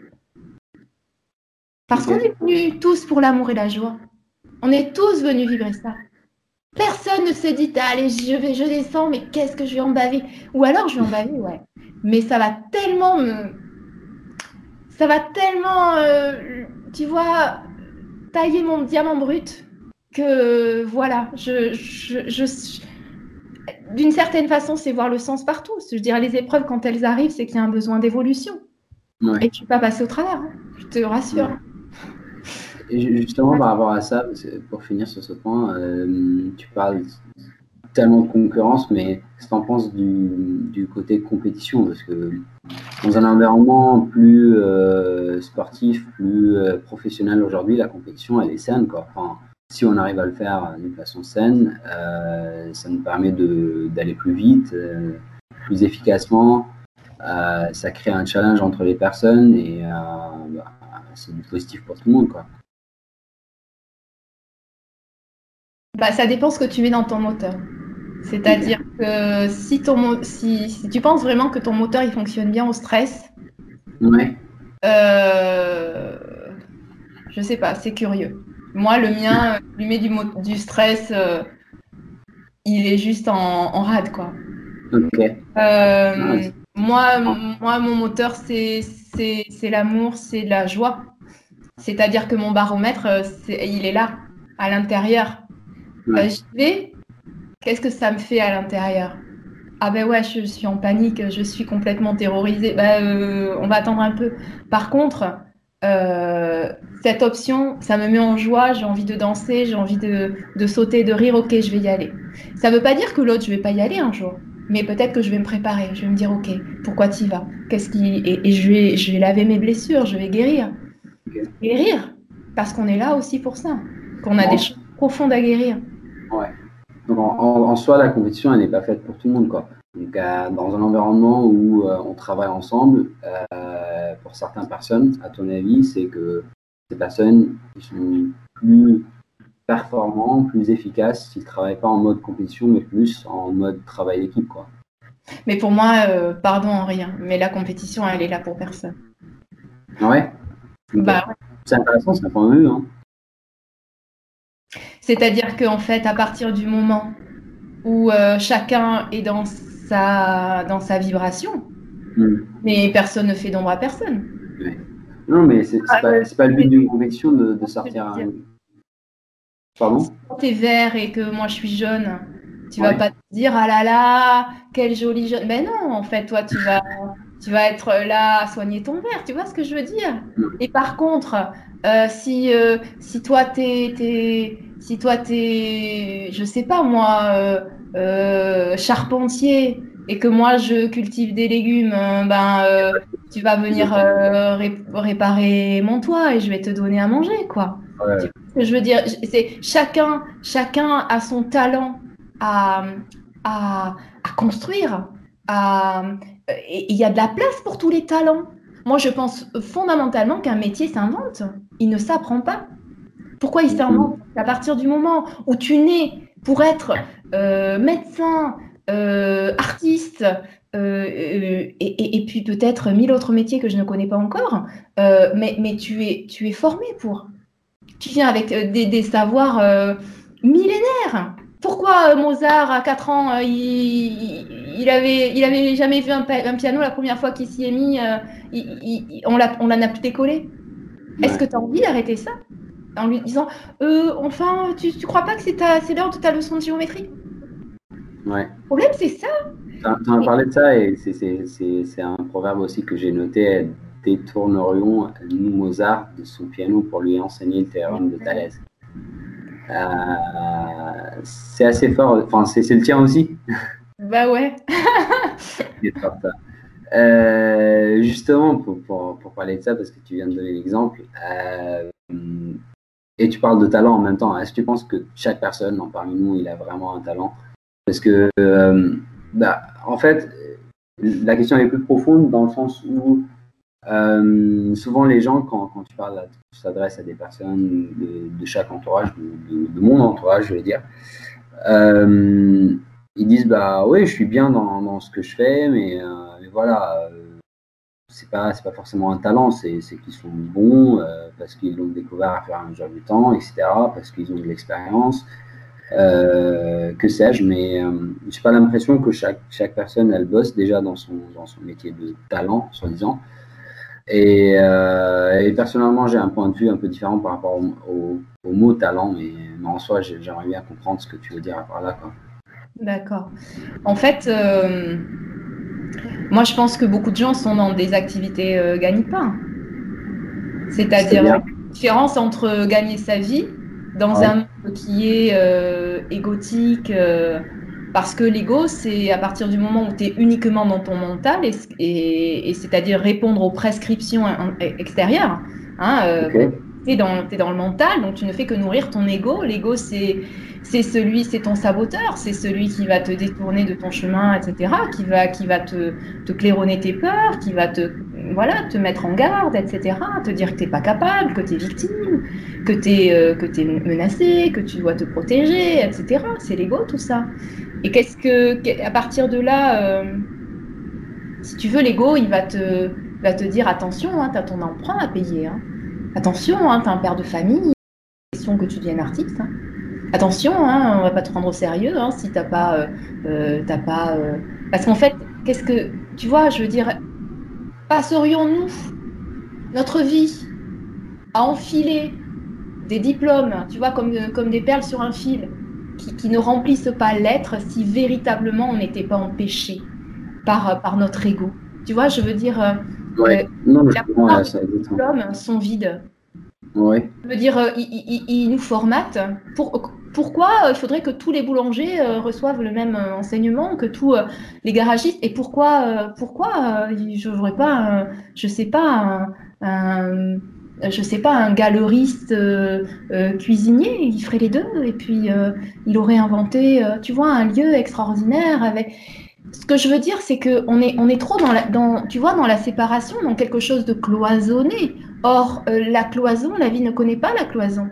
Parce qu'on est venus tous pour l'amour et la joie. On est tous venus vibrer ça. Personne ne se dit, allez, je vais, je descends, mais qu'est-ce que je vais en baver? Ou alors je vais en baver, ouais. Mais ça va tellement me. Ça va tellement, euh, tu vois, tailler mon diamant brut que voilà, je, je, d'une certaine façon, c'est voir le sens partout. Je dirais, les épreuves, quand elles arrivent, c'est qu'il y a un besoin d'évolution. Et tu peux pas passer au travers, hein, je te rassure. Et justement, par rapport à ça, pour finir sur ce point, euh, tu parles tellement de concurrence, mais qu'est-ce que tu en penses du, côté compétition? Parce que dans un environnement plus euh, sportif, plus euh, professionnel aujourd'hui, la compétition, elle est saine. Quoi. Enfin, si on arrive à le faire d'une façon saine, ça nous permet d'aller plus vite, plus efficacement. ça crée un challenge entre les personnes et bah, c'est du positif pour tout le monde. Quoi. Bah, ça dépend ce que tu mets dans ton moteur. C'est-à-dire que si, ton, si, si, tu penses vraiment que ton moteur il fonctionne bien au stress, ouais. euh, je sais pas, c'est curieux. Moi, le mien, lui met du, du stress, euh, il est juste en, en rade, quoi. Euh, moi, moi, mon moteur, c'est l'amour, c'est la joie. C'est-à-dire que mon baromètre, euh, il est là, à l'intérieur. Je vais, qu'est-ce que ça me fait à l'intérieur? Ah ben ouais, je, suis en panique, je suis complètement terrorisée. Euh, on va attendre un peu. Par contre, euh, cette option, ça me met en joie, j'ai envie de danser, j'ai envie de, de, sauter, de rire, ok, je vais y aller. Ça ne veut pas dire que l'autre, je vais pas y aller un jour, mais peut-être que je vais me préparer, je vais me dire, ok, pourquoi tu y vas? Qu'est-ce qui et, je, vais, je vais laver mes blessures, je vais guérir. Guérir, parce qu'on est là aussi pour ça, qu'on a des choses profondes à guérir. Ouais. Donc en, soi, la compétition, elle n'est pas faite pour tout le monde. Quoi. Donc, euh, dans un environnement où euh, on travaille ensemble, euh, pour certaines personnes, à ton avis, c'est que ces personnes sont plus performants, plus efficaces s'ils ne travaillent pas en mode compétition, mais plus en mode travail d'équipe. Quoi. Mais pour moi, pardon en rien, mais la compétition, elle est là pour personne. Ouais. Bah, C'est intéressant, c'est un point de vue. Hein. C'est-à-dire qu'en fait, à partir du moment où euh, chacun est dans sa, dans sa vibration, hmm. mais personne ne fait d'ombre à personne. Non, mais c'est ah, pas, pas, le but d'une conviction de, de sortir. Pardon? Si tu es vert et que moi je suis jaune, tu vas pas te dire ah là là, quel joli jaune. Mais non, en fait, toi, tu vas, tu vas être là à soigner ton vert. Tu vois ce que je veux dire? Et par contre, euh, si, euh, si toi, t'es si toi, tu es, je sais pas moi, euh, euh, charpentier et que moi, je cultive des légumes, euh, ben, tu vas venir réparer mon toit et je vais te donner à manger, quoi. je veux dire, c'est chacun, chacun a son talent à, à, à construire. À, et il y a de la place pour tous les talents. Moi, je pense fondamentalement qu'un métier s'invente. Il ne s'apprend pas. Pourquoi il s'invente À partir du moment où tu nais pour être euh, médecin, euh, artiste, euh, et, puis peut-être mille autres métiers que je ne connais pas encore, mais, mais tu, es, tu es formé pour. Tu viens avec des, des savoirs millénaires. Pourquoi Mozart, à 4 ans, il, il, avait, il avait jamais vu un, un piano la première fois qu'il s'y est mis, il, on l'en a plus décollé Est-ce que tu as envie d'arrêter ça? En lui disant Enfin, tu, tu crois pas que c'est l'heure de ta leçon de géométrie? Ouais. Le problème, c'est ça. Tu en parlé de ça et c'est un proverbe aussi que j'ai noté détournerions nous Mozart de son piano pour lui enseigner le théorème de Thalès. Euh, c'est assez fort, enfin c'est le tien aussi. Bah ouais. euh, justement, pour, pour, pour, parler de ça, parce que tu viens de donner l'exemple, euh, et tu parles de talent en même temps, est-ce que tu penses que chaque personne parmi nous, il a vraiment un talent? Parce que euh, bah, en fait, la question est plus profonde dans le sens où euh, souvent les gens, quand, tu parles, tu s'adresses à des personnes de, chaque entourage, de, mon entourage, je vais dire, euh, ils disent bah oui, je suis bien dans, ce que je fais, mais, voilà, c'est pas c'est pas forcément un talent, c'est qu'ils sont bons parce qu'ils l'ont découvert à faire un job du temps, etc. Parce qu'ils ont de l'expérience. Euh, que sais-je, mais euh, j'ai pas l'impression que chaque, chaque personne, elle bosse déjà dans son, dans son métier de talent, soi-disant. Et, euh, personnellement, j'ai un point de vue un peu différent par rapport au, mot talent, mais, en soi, j'aimerais bien comprendre ce que tu veux dire par là. D'accord. En fait, moi, je pense que beaucoup de gens sont dans des activités euh, gagne-pain. C'est-à-dire la différence entre gagner sa vie dans un monde qui est euh, égotique, euh, parce que l'ego, c'est à partir du moment où tu es uniquement dans ton mental, et, c'est-à-dire répondre aux prescriptions extérieures. Hein, Tu es, es, dans le mental, donc tu ne fais que nourrir ton ego. L'ego, c'est c'est celui, c'est ton saboteur, c'est celui qui va te détourner de ton chemin, etc., qui va, qui va te, claironner tes peurs, qui va te, voilà, te mettre en garde, etc., te dire que tu n'es pas capable, que tu es victime, que tu es, euh, que es menacé, que tu dois te protéger, etc. C'est l'ego, tout ça. Et qu'est-ce que, à partir de là, euh, si tu veux, l'ego, il va te, va te dire attention, hein, tu as ton emprunt à payer. Hein. Attention, hein, tu as un père de famille, question que tu deviennes artiste. Hein. Attention, hein, on va pas te prendre au sérieux hein, si t'as pas, euh, euh t'as pas. Euh... Parce qu'en fait, qu'est-ce que tu vois Je veux dire, passerions-nous notre vie à enfiler des diplômes, tu vois, comme, comme des perles sur un fil, qui, qui ne remplissent pas l'être si véritablement on n'était pas empêché par, par notre ego. Tu vois, je veux dire, ouais. non, la plupart des diplômes sont vides. Ouais. Je veux dire, ils, ils, nous formatent pour pourquoi euh, il faudrait que tous les boulangers euh, reçoivent le même euh, enseignement que tous les garagistes? Et pourquoi pourquoi je n'aurais pas je sais pas un, je sais pas un galeriste cuisinier il ferait les deux et puis il aurait inventé tu vois un lieu extraordinaire avec ce que je veux dire c'est que on est on est trop dans la dans tu vois dans la séparation dans quelque chose de cloisonné. Or la cloison la vie ne connaît pas la cloison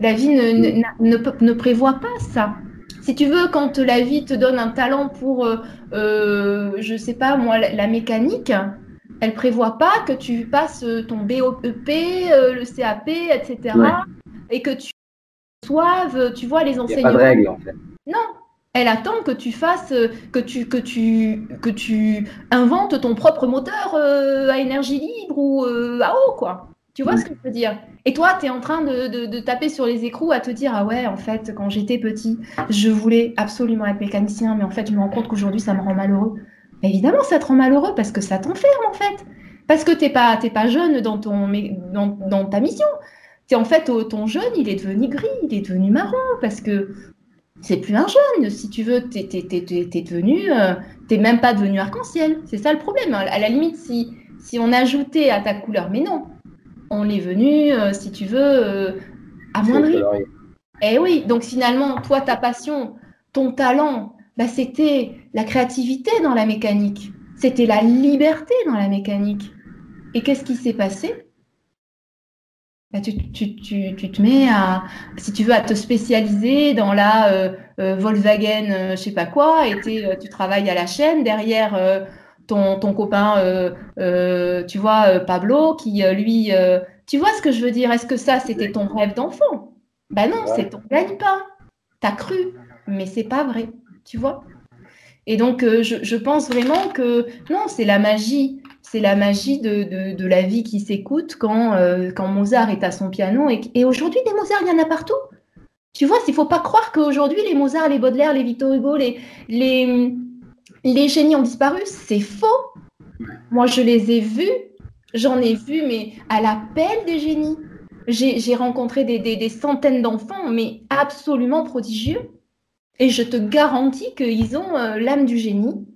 la vie ne, ne, ne, prévoit pas ça. Si tu veux, quand la vie te donne un talent pour, euh, euh je sais pas moi, la, mécanique, elle prévoit pas que tu passes ton BOEP, euh, le CAP, etc. Et que tu soives, tu vois, les enseignements. Il a pas de règle, en fait. Non, elle attend que tu fasses, que tu, que tu, que tu inventes ton propre moteur euh, à énergie libre ou à eau, quoi. Tu vois ce que je veux dire? Et toi, tu es en train de, taper sur les écrous à te dire Ah ouais, en fait, quand j'étais petit, je voulais absolument être mécanicien, mais en fait, je me rends compte qu'aujourd'hui, ça me rend malheureux. Évidemment, ça te rend malheureux parce que ça t'enferme, en fait. Parce que tu n'es pas, pas jeune dans, ton, dans, dans ta mission. Es, en fait, ton jeune, il est devenu gris, il est devenu marron parce que c'est plus un jeune. Si tu veux, tu es, devenu. Euh, t'es même pas devenu arc-en-ciel. C'est ça le problème. À la limite, si, si on ajoutait à ta couleur, mais non, on est venu, euh, si tu veux, euh, amoindrir. Eh oui, donc finalement, toi, ta passion, ton talent, bah, c'était la créativité dans la mécanique. C'était la liberté dans la mécanique. Et qu'est-ce qui s'est passé? Bah, tu, te mets à, si tu veux, à te spécialiser dans la euh, Volkswagen, je sais pas quoi, et tu travailles à la chaîne derrière ton, ton copain, tu vois, Pablo, qui lui, tu vois ce que je veux dire? Est-ce que ça, c'était ton rêve d'enfant? Ben non, c'est ton gagne-pain. T'as cru, mais c'est pas vrai, tu vois? Et donc, je, je, pense vraiment que non, c'est la magie c'est la magie de, la vie qui s'écoute quand, euh, quand Mozart est à son piano. Et, aujourd'hui, des Mozart, il y en a partout. Tu vois, il ne faut pas croire qu'aujourd'hui, les Mozart, les Baudelaire, les Victor Hugo, les, les, les génies ont disparu. C'est faux. Moi, je les ai vus. J'en ai vu, mais à l'appel des génies. J'ai rencontré des, centaines d'enfants, mais absolument prodigieux. Et je te garantis qu'ils ont euh, l'âme du génie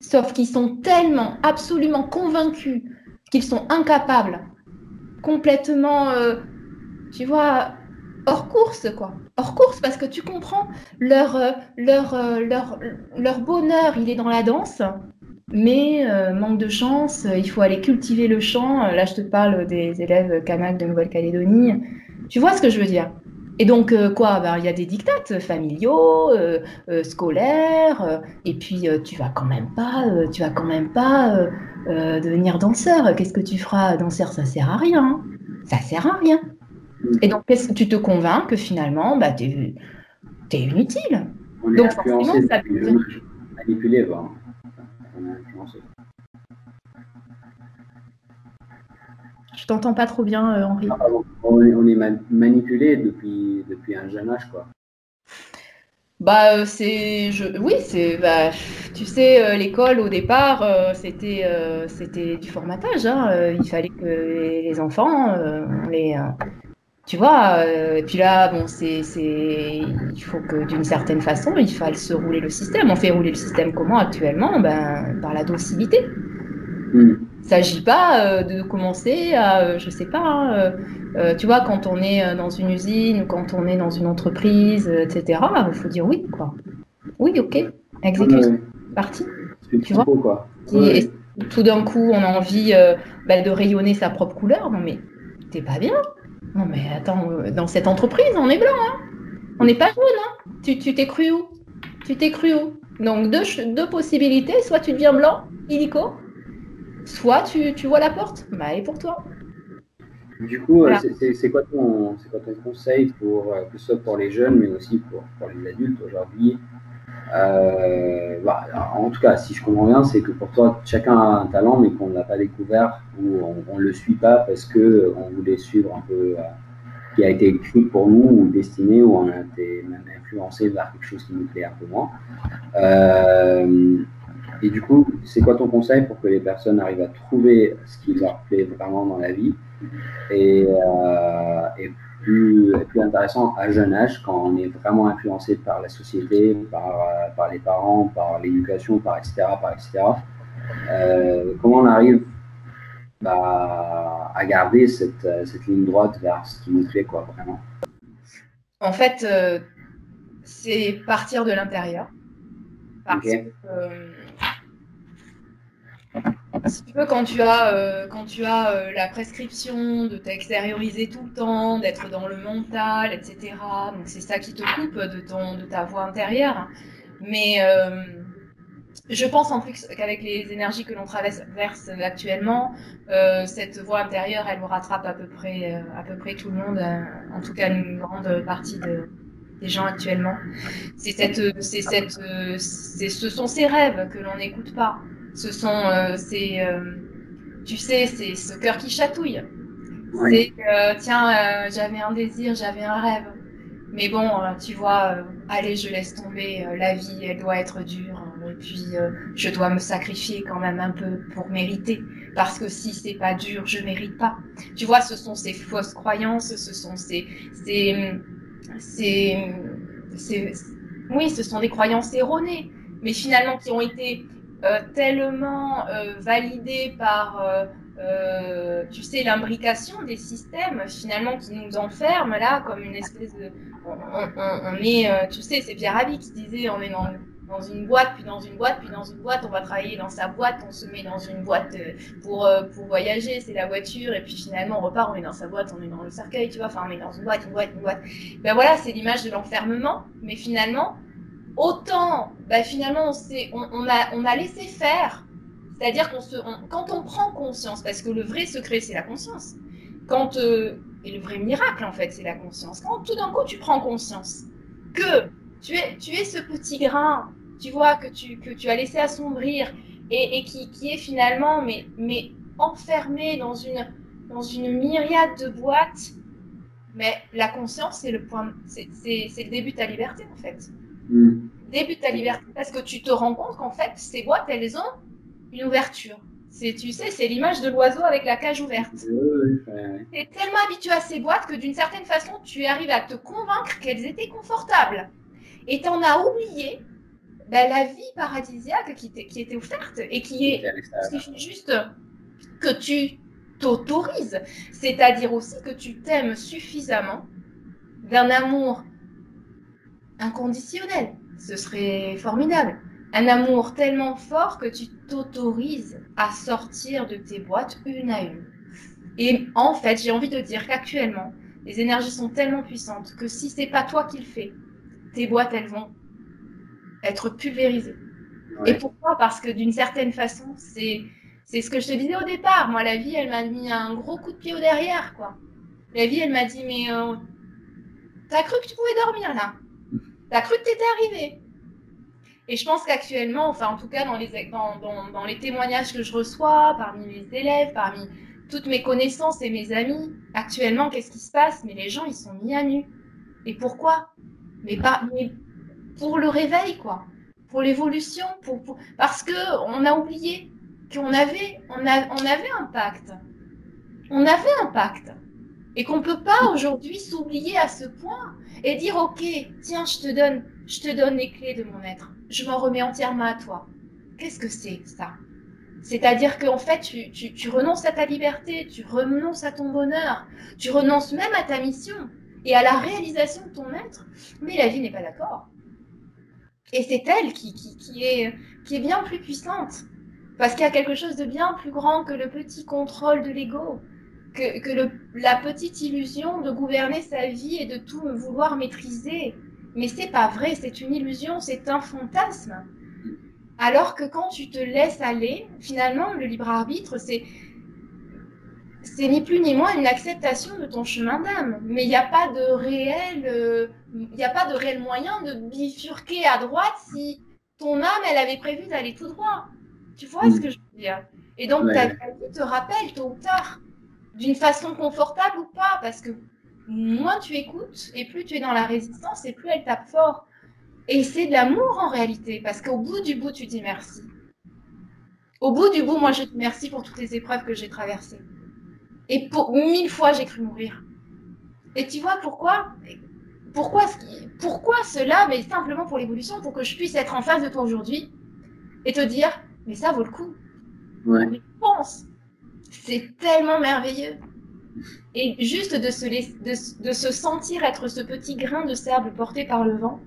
Sauf qu'ils sont tellement, absolument convaincus qu'ils sont incapables, complètement, euh, tu vois, hors course, quoi. Hors course, parce que tu comprends, leur, euh, leur, euh, leur, leur bonheur, il est dans la danse, mais manque de chance, il faut aller cultiver le chant. Là, je te parle des élèves Kanak de Nouvelle-Calédonie. Tu vois ce que je veux dire? Et donc, euh, quoi? Ben, Il y a des dictates familiaux, euh, euh, scolaires, et puis tu vas quand même pas, tu vas quand même pas devenir danseur. Qu'est-ce que tu feras? Danseur, ça sert à rien. Ça sert à rien. Et donc, qu'est-ce que tu te convaincs que finalement, bah, tu es, inutile? On est donc, influencé, ça manipulé, bah. on est influencé. Je t'entends pas trop bien, euh, Henri. Ah, on est, manipulé depuis, depuis un jeune âge, quoi. Bah, euh, c'est. Je... Oui, c'est. Bah, tu sais, euh, l'école, au départ, c'était c'était du formatage. Hein. il fallait que les enfants, on les. Tu vois, et puis là, bon, c'est, il faut que d'une certaine façon, il faille se rouler le système. On fait rouler le système comment actuellement? Ben, Par la docilité. Hmm. Il ne s'agit pas euh, de commencer à, euh, je sais pas, hein, euh, tu vois, quand on est dans une usine ou quand on est dans une entreprise, etc., il faut dire oui, quoi. Oui, ok, exécute, parti. Tu vois? quoi. Et, tout d'un coup, on a envie bah, de rayonner sa propre couleur. Non, mais t'es pas bien. Non, mais attends, dans cette entreprise, on est blanc, hein. On n'est pas jaune, hein. Tu t'es cru où? Tu t'es cru où? Donc, deux, deux possibilités. Soit tu deviens blanc, illico, soit tu, tu, vois la porte, bah, et pour toi. Du coup, euh, c'est quoi, ton, quoi ton conseil pour, euh, que ce soit pour les jeunes, mais aussi pour, pour les adultes aujourd'hui? Euh, bah, En tout cas, si je comprends bien, c'est que pour toi, chacun a un talent, mais qu'on ne l'a pas découvert ou on ne le suit pas parce qu'on voulait suivre un peu qui a été écrit pour nous ou destiné ou on a été même influencé vers quelque chose qui nous plaît un peu moins. Et du coup, c'est quoi ton conseil pour que les personnes arrivent à trouver ce qui leur plaît vraiment dans la vie? Et, euh, plus, plus, intéressant à jeune âge quand on est vraiment influencé par la société, par, euh, par les parents, par l'éducation, par etc. Par etc. Euh, comment on arrive bah, à garder cette, cette, ligne droite vers ce qui nous plaît quoi, vraiment En fait, c'est partir de l'intérieur. Parce que si tu veux, quand tu as, euh, quand tu as euh, la prescription de t'extérioriser tout le temps, d'être dans le mental, etc., donc c'est ça qui te coupe de, ton, de ta voix intérieure. Mais euh, je pense en plus qu'avec les énergies que l'on traverse actuellement, cette voix intérieure, elle vous rattrape à peu près, à peu près tout le monde, en tout cas une grande partie de, des gens actuellement. C'est cette, c'est cette, ce sont ces rêves que l'on n'écoute pas. Ce sont, euh, c'est, euh, tu sais, c'est ce cœur qui chatouille. C'est, tiens, euh, j'avais un désir, j'avais un rêve. Mais bon, tu vois, allez, je laisse tomber. la vie, elle doit être dure. et puis, je dois me sacrifier quand même un peu pour mériter. Parce que si c'est pas dur, je mérite pas. Tu vois, ce sont ces fausses croyances, ce sont ces, ces, ces, ces oui, ce sont des croyances erronées, mais finalement qui ont été euh, tellement euh, validé par, euh, tu sais, l'imbrication des systèmes finalement qui nous enferment là comme une espèce de... On, est, tu sais, c'est Pierre Rabhi qui disait on est dans, dans, une boîte, puis dans une boîte, puis dans une boîte, on va travailler dans sa boîte, on se met dans une boîte pour, pour voyager, c'est la voiture, et puis finalement on repart, on est dans sa boîte, on est dans le cercueil, tu vois, enfin on est dans une boîte, une boîte, une boîte. Ben voilà, c'est l'image de l'enfermement, mais finalement, autant bah, finalement on, on, a, laissé faire C'est-à-dire qu'on se, quand on prend conscience, parce que le vrai secret, c'est la conscience. Quand, euh, et le vrai miracle, en fait, c'est la conscience. Quand tout d'un coup, tu prends conscience que tu es, tu es ce petit grain, tu vois, que tu, que tu as laissé assombrir et, qui, qui, est finalement, mais, mais enfermé dans une, dans une myriade de boîtes. Mais la conscience, c'est le point, c'est le début de ta liberté, en fait. Mm. Début de ta liberté, parce que tu te rends compte qu'en fait, ces boîtes, elles ont une ouverture. C'est, tu sais, c'est l'image de l'oiseau avec la cage ouverte. Tu es tellement habitué à ces boîtes que d'une certaine façon, tu arrives à te convaincre qu'elles étaient confortables. Et tu en as oublié ben, la vie paradisiaque qui, qui était offerte et qui est juste que tu t'autorises. C'est-à-dire aussi que tu t'aimes suffisamment d'un amour inconditionnel. Ce serait formidable. Un amour tellement fort que tu t'autorises à sortir de tes boîtes une à une. Et en fait, j'ai envie de dire qu'actuellement, les énergies sont tellement puissantes que si c'est pas toi qui le fais, tes boîtes, elles vont être pulvérisées. Et pourquoi? Parce que d'une certaine façon, c'est c'est ce que je te disais au départ. Moi, la vie, elle m'a mis un gros coup de pied au derrière, quoi. La vie, elle m'a dit, mais euh, t'as cru que tu pouvais dormir là? T'as cru que t'étais arrivé Et je pense qu'actuellement, enfin, en tout cas, dans les, témoignages que je reçois, parmi mes élèves, parmi toutes mes connaissances et mes amis, actuellement, qu'est-ce qui se passe? Mais les gens, ils sont mis à nu. Et pourquoi? Mais, pas, pour le réveil, quoi. Pour l'évolution, parce que on a oublié qu'on on avait un pacte. On avait un pacte. Et qu'on ne peut pas aujourd'hui s'oublier à ce point et dire ok, tiens, je te donne, je te donne les clés de mon être. Je m'en remets entièrement à toi. Qu'est-ce que c'est ça? C'est-à-dire qu'en fait, tu, tu, tu, renonces à ta liberté, tu renonces à ton bonheur, tu renonces même à ta mission et à la réalisation de ton être. Mais la vie n'est pas d'accord. Et c'est elle qui, est, qui est bien plus puissante. Parce qu'il y a quelque chose de bien plus grand que le petit contrôle de l'ego, que, que le, la petite illusion de gouverner sa vie et de tout vouloir maîtriser. Mais c'est pas vrai, c'est une illusion, c'est un fantasme. Alors que quand tu te laisses aller, finalement, le libre arbitre, c'est c'est ni plus ni moins une acceptation de ton chemin d'âme. Mais il n'y a pas de réel, euh, il n'y a pas de réel moyen de bifurquer à droite si ton âme, elle avait prévu d'aller tout droit. Tu vois ce mm. que je veux dire? Et donc, ta vie te rappelle tôt ou tard, d'une façon confortable ou pas, parce que moins tu écoutes, et plus tu es dans la résistance, et plus elle tape fort. Et c'est de l'amour en réalité, parce qu'au bout du bout, tu dis merci. Au bout du bout, moi, je te remercie pour toutes les épreuves que j'ai traversées. Et pour mille fois, j'ai cru mourir. Et tu vois pourquoi? Pourquoi, pourquoi cela Mais simplement pour l'évolution, pour que je puisse être en face de toi aujourd'hui et te dire mais ça vaut le coup. Ouais. pense. C'est tellement merveilleux. Et juste de se, de, de se sentir être ce petit grain de sable porté par le vent,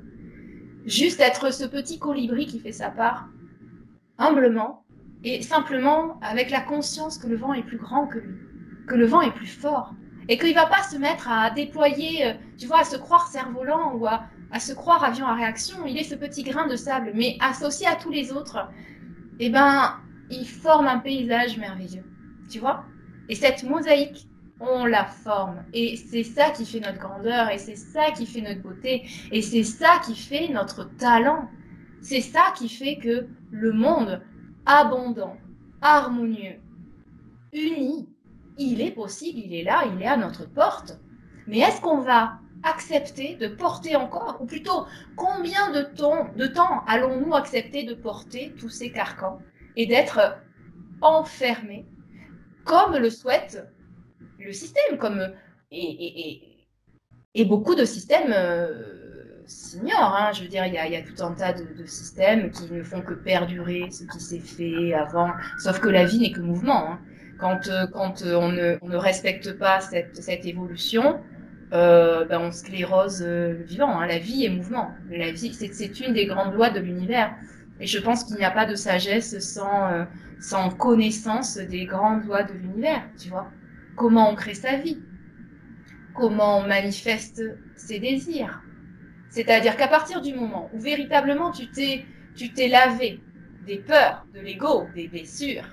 juste être ce petit colibri qui fait sa part, humblement, et simplement avec la conscience que le vent est plus grand que lui, que le vent est plus fort, et qu'il ne va pas se mettre à déployer, euh, tu vois, à se croire cerf-volant ou à, à se croire avion à réaction. Il est ce petit grain de sable, mais associé à tous les autres, eh ben, il forme un paysage merveilleux. Tu vois? Et cette mosaïque, on la forme. Et c'est ça qui fait notre grandeur, et c'est ça qui fait notre beauté, et c'est ça qui fait notre talent. C'est ça qui fait que le monde abondant, harmonieux, uni, il est possible, il est là, il est à notre porte. Mais est-ce qu'on va accepter de porter encore, ou plutôt combien de temps, de temps allons-nous accepter de porter tous ces carcans et d'être enfermés comme le souhaite le système, comme et, et, beaucoup de systèmes euh, s'ignorent. Hein. Je veux dire, il y, a, tout un tas de, systèmes qui ne font que perdurer ce qui s'est fait avant, sauf que la vie n'est que mouvement. Hein. Quand, euh, quand on, ne, on, ne, respecte pas cette, cette évolution, euh, ben on sclérose euh, le vivant. Hein. La vie est mouvement. La vie, c'est une des grandes lois de l'univers. Et je pense qu'il n'y a pas de sagesse sans, euh, sans connaissance des grandes lois de l'univers, tu vois. Comment on crée sa vie? Comment on manifeste ses désirs? C'est-à-dire qu'à partir du moment où véritablement tu t'es tu t'es lavé des peurs, de l'ego, des blessures,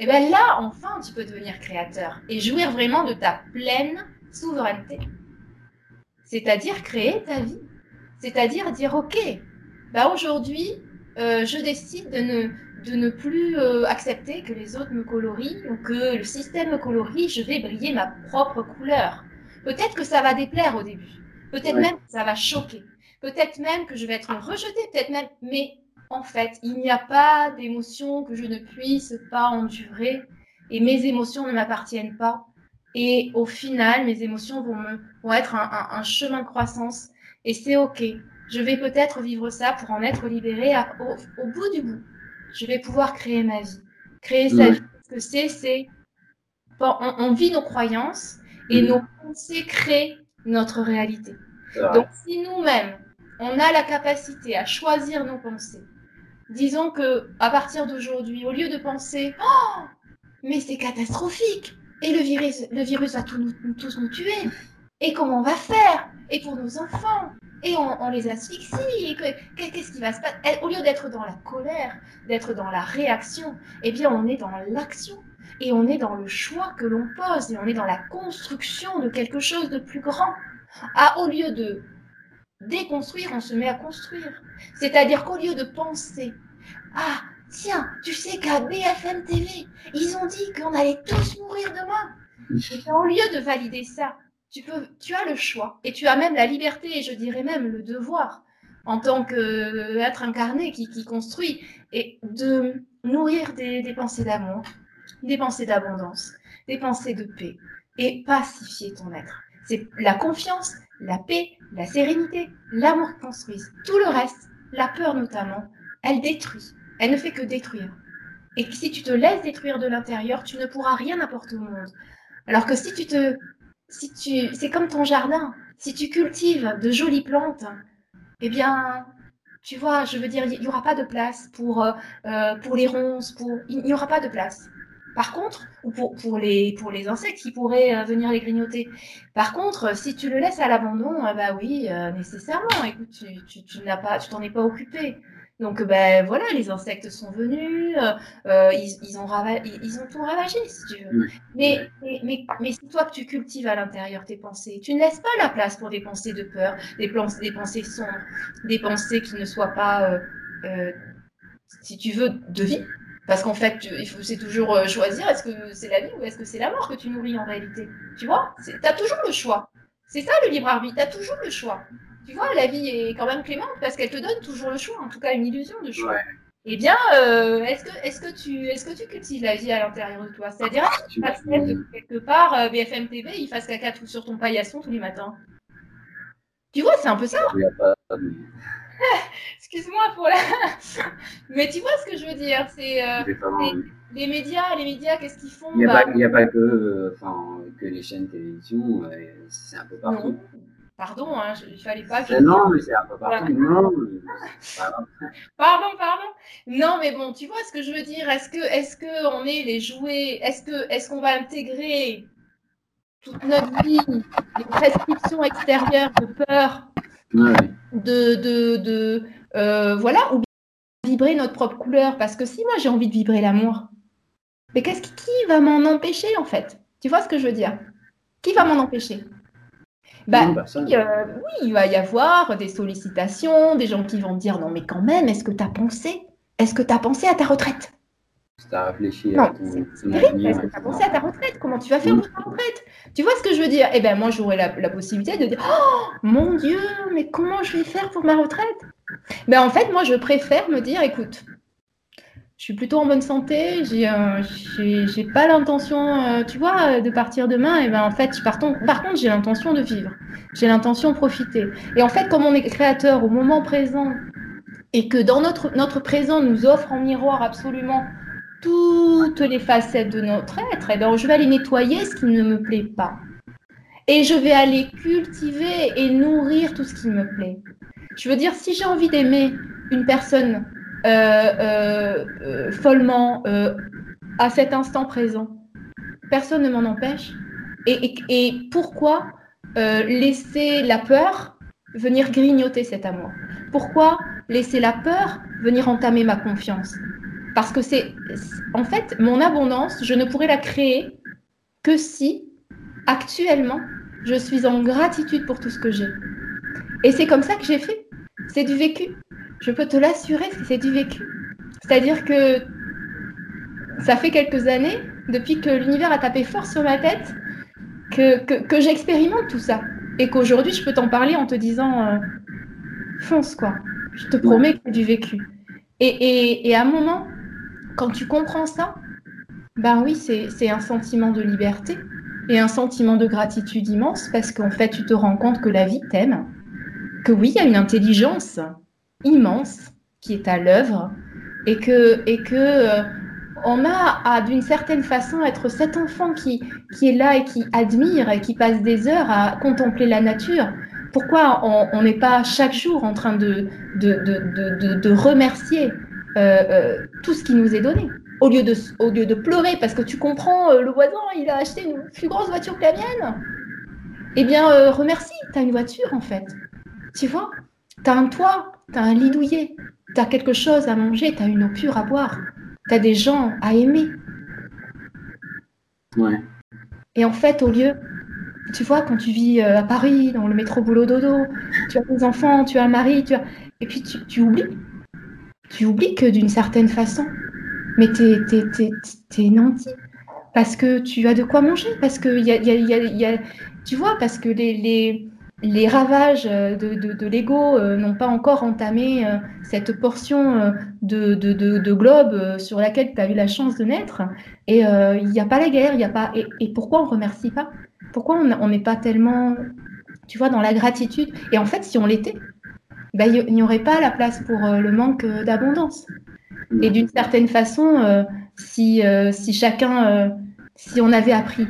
et bien là, enfin, tu peux devenir créateur et jouir vraiment de ta pleine souveraineté. C'est-à-dire créer ta vie. C'est-à-dire dire, OK, bah aujourd'hui, euh, je décide de ne, de ne plus euh, accepter que les autres me colorient ou que le système me colorie, je vais briller ma propre couleur. Peut-être que ça va déplaire au début. Peut-être même que ça va choquer. Peut-être même que je vais être rejetée. Peut-être même, mais en fait, il n'y a pas d'émotion que je ne puisse pas endurer et mes émotions ne m'appartiennent pas. Et au final, mes émotions vont, me, vont être un, chemin de croissance et c'est OK. Je vais peut-être vivre ça pour en être libérée au, bout du bout. Je vais pouvoir créer ma vie. Créer sa vie. Ce que c'est, c'est. on, vit nos croyances et nos pensées créent notre réalité. Donc, si nous-mêmes, on a la capacité à choisir nos pensées, disons que à partir d'aujourd'hui, au lieu de penser Oh, mais c'est catastrophique et le virus, le virus va tous nous tuer, et comment on va faire? Et pour nos enfants? Et on, les asphyxie. Qu'est-ce qui va se passer Au lieu d'être dans la colère, d'être dans la réaction, eh bien, on est dans l'action. Et on est dans le choix que l'on pose. Et on est dans la construction de quelque chose de plus grand. Ah, au lieu de déconstruire, on se met à construire. C'est-à-dire qu'au lieu de penser, ah, tiens, tu sais qu'à BFM TV, ils ont dit qu'on allait tous mourir demain. Et au lieu de valider ça, tu, peux, tu as le choix et tu as même la liberté et je dirais même le devoir en tant qu'être incarné qui, construit et de nourrir des, des pensées d'amour, des pensées d'abondance, des pensées de paix et pacifier ton être. C'est la confiance, la paix, la sérénité, l'amour construisent. Tout le reste, la peur notamment, elle détruit. Elle ne fait que détruire. Et si tu te laisses détruire de l'intérieur, tu ne pourras rien apporter au monde. Alors que si tu te, si tu, c'est comme ton jardin. Si tu cultives de jolies plantes, eh bien, tu vois, je veux dire, il n'y aura pas de place pour, euh, euh, pour les ronces, pour, il n'y aura pas de place. Par contre, ou pour, pour, les, pour les insectes qui pourraient euh, venir les grignoter. Par contre, si tu le laisses à l'abandon, bah oui, nécessairement, écoute, tu, tu, tu n'as pas, tu t'en es pas occupé. Donc ben voilà, les insectes sont venus, euh, euh, ils, ont ils ont tout ravagé si tu veux. Mais, mais, mais, c'est toi que tu cultives à l'intérieur tes pensées. Tu ne laisses pas la place pour des pensées de peur, des, pensées, des pensées sombres, des pensées qui ne soient pas, euh, si tu veux, de vie. Parce qu'en fait, il faut c'est toujours choisir est-ce que c'est la vie ou est-ce que c'est la mort que tu nourris en réalité. Tu vois? Tu as toujours le choix. C'est ça le libre arbitre, tu as toujours le choix tu vois, la vie est quand même clémente parce qu'elle te donne toujours le choix, en tout cas une illusion de choix. Eh bien, euh, est-ce que, est que, tu, est que tu cultives la vie à l'intérieur de toi? C'est-à-dire, est-ce que tu que quelque part, euh, BFM TV, il fasse caca tout sur ton paillasson tous les matins Tu vois, c'est un peu ça. Excuse-moi pour la. Mais tu vois ce que je veux dire C'est euh, les médias, les médias, qu'est-ce qu'ils font? Il n'y a, bah, a, pas que, que les chaînes de télévision, c'est un peu partout. Pardon, hein, il fallait pas que. non, mais c'est un peu partout. Non, pardon, pardon. Non, mais bon, tu vois ce que je veux dire. Est-ce que, est-ce que on est les jouets Est-ce que, est-ce qu'on va intégrer toute notre vie les prescriptions extérieures de peur, de, de, de euh, voilà, ou vibrer notre propre couleur? Parce que si moi j'ai envie de vibrer l'amour, mais qu'est-ce qui, qui va m'en empêcher en fait? Tu vois ce que je veux dire? Qui va m'en empêcher? Bah, euh, oui, il va y avoir des sollicitations, des gens qui vont dire non mais quand même, est-ce que tu as pensé Est-ce que tu as pensé à ta retraite? Tu as réfléchi à ton, Est-ce que tu as pensé à ta retraite? Comment tu vas faire pour ta retraite? Tu vois ce que je veux dire? Eh bien, moi, j'aurais la, la, possibilité de dire Oh mon Dieu, mais comment je vais faire pour ma retraite? Ben, En fait, moi, je préfère me dire écoute, je suis plutôt en bonne santé, j'ai euh, pas l'intention, euh, tu vois, de partir demain. Et ben en fait, par, par contre, j'ai l'intention de vivre, j'ai l'intention de profiter. Et en fait, comme on est créateur au moment présent et que dans notre, notre présent nous offre en miroir absolument toutes les facettes de notre être, et ben je vais aller nettoyer ce qui ne me plaît pas. Et je vais aller cultiver et nourrir tout ce qui me plaît. Je veux dire, si j'ai envie d'aimer une personne euh, euh, euh, follement à cet instant présent. Personne ne m'en empêche. Et, pourquoi laisser la peur venir grignoter cet amour? Pourquoi laisser la peur venir entamer ma confiance? Parce que c'est, en fait, mon abondance, je ne pourrais la créer que si, actuellement, je suis en gratitude pour tout ce que j'ai. Et c'est comme ça que j'ai fait. C'est du vécu. Je peux te l'assurer, c'est du vécu. C'est-à-dire que ça fait quelques années, depuis que l'univers a tapé fort sur ma tête, que, j'expérimente tout ça. Et qu'aujourd'hui, je peux t'en parler en te disant euh, fonce, quoi. Je te promets que c'est du vécu. Et, et, et, à un moment, quand tu comprends ça, ben oui, c'est un sentiment de liberté et un sentiment de gratitude immense parce qu'en fait, tu te rends compte que la vie t'aime, que oui, il y a une intelligence immense qui est à l'œuvre et que, et que euh, on a à d'une certaine façon être cet enfant qui, qui est là et qui admire et qui passe des heures à contempler la nature. Pourquoi on n'est pas chaque jour en train de, de, de, remercier euh, euh, tout ce qui nous est donné? Au lieu, de, au lieu de pleurer parce que tu comprends, le voisin, il a acheté une plus grosse voiture que la mienne Eh bien, remercie, tu as une voiture en fait. Tu vois? Tu as un toit, tu as un lit douillet, tu as quelque chose à manger, tu as une eau pure à boire, tu as des gens à aimer. Ouais. Et en fait, au lieu, tu vois, quand tu vis euh, à Paris, dans le métro boulot dodo, tu as des enfants, tu as un mari, tu as... et puis tu, oublies. Tu oublies que d'une certaine façon, mais tu es, nanti. Parce que tu as de quoi manger, parce que y a, y a, tu vois, parce que les, les ravages euh, de, l'ego euh, n'ont pas encore entamé euh, cette portion de, globe sur laquelle tu as eu la chance de naître. Et il n'y a pas la guerre, il a pas. Et, pourquoi on ne remercie pas? Pourquoi on n'est pas tellement, tu vois, dans la gratitude? Et en fait, si on l'était, ben, il n'y aurait pas la place pour le manque d'abondance. Et d'une certaine façon, si chacun, si on avait appris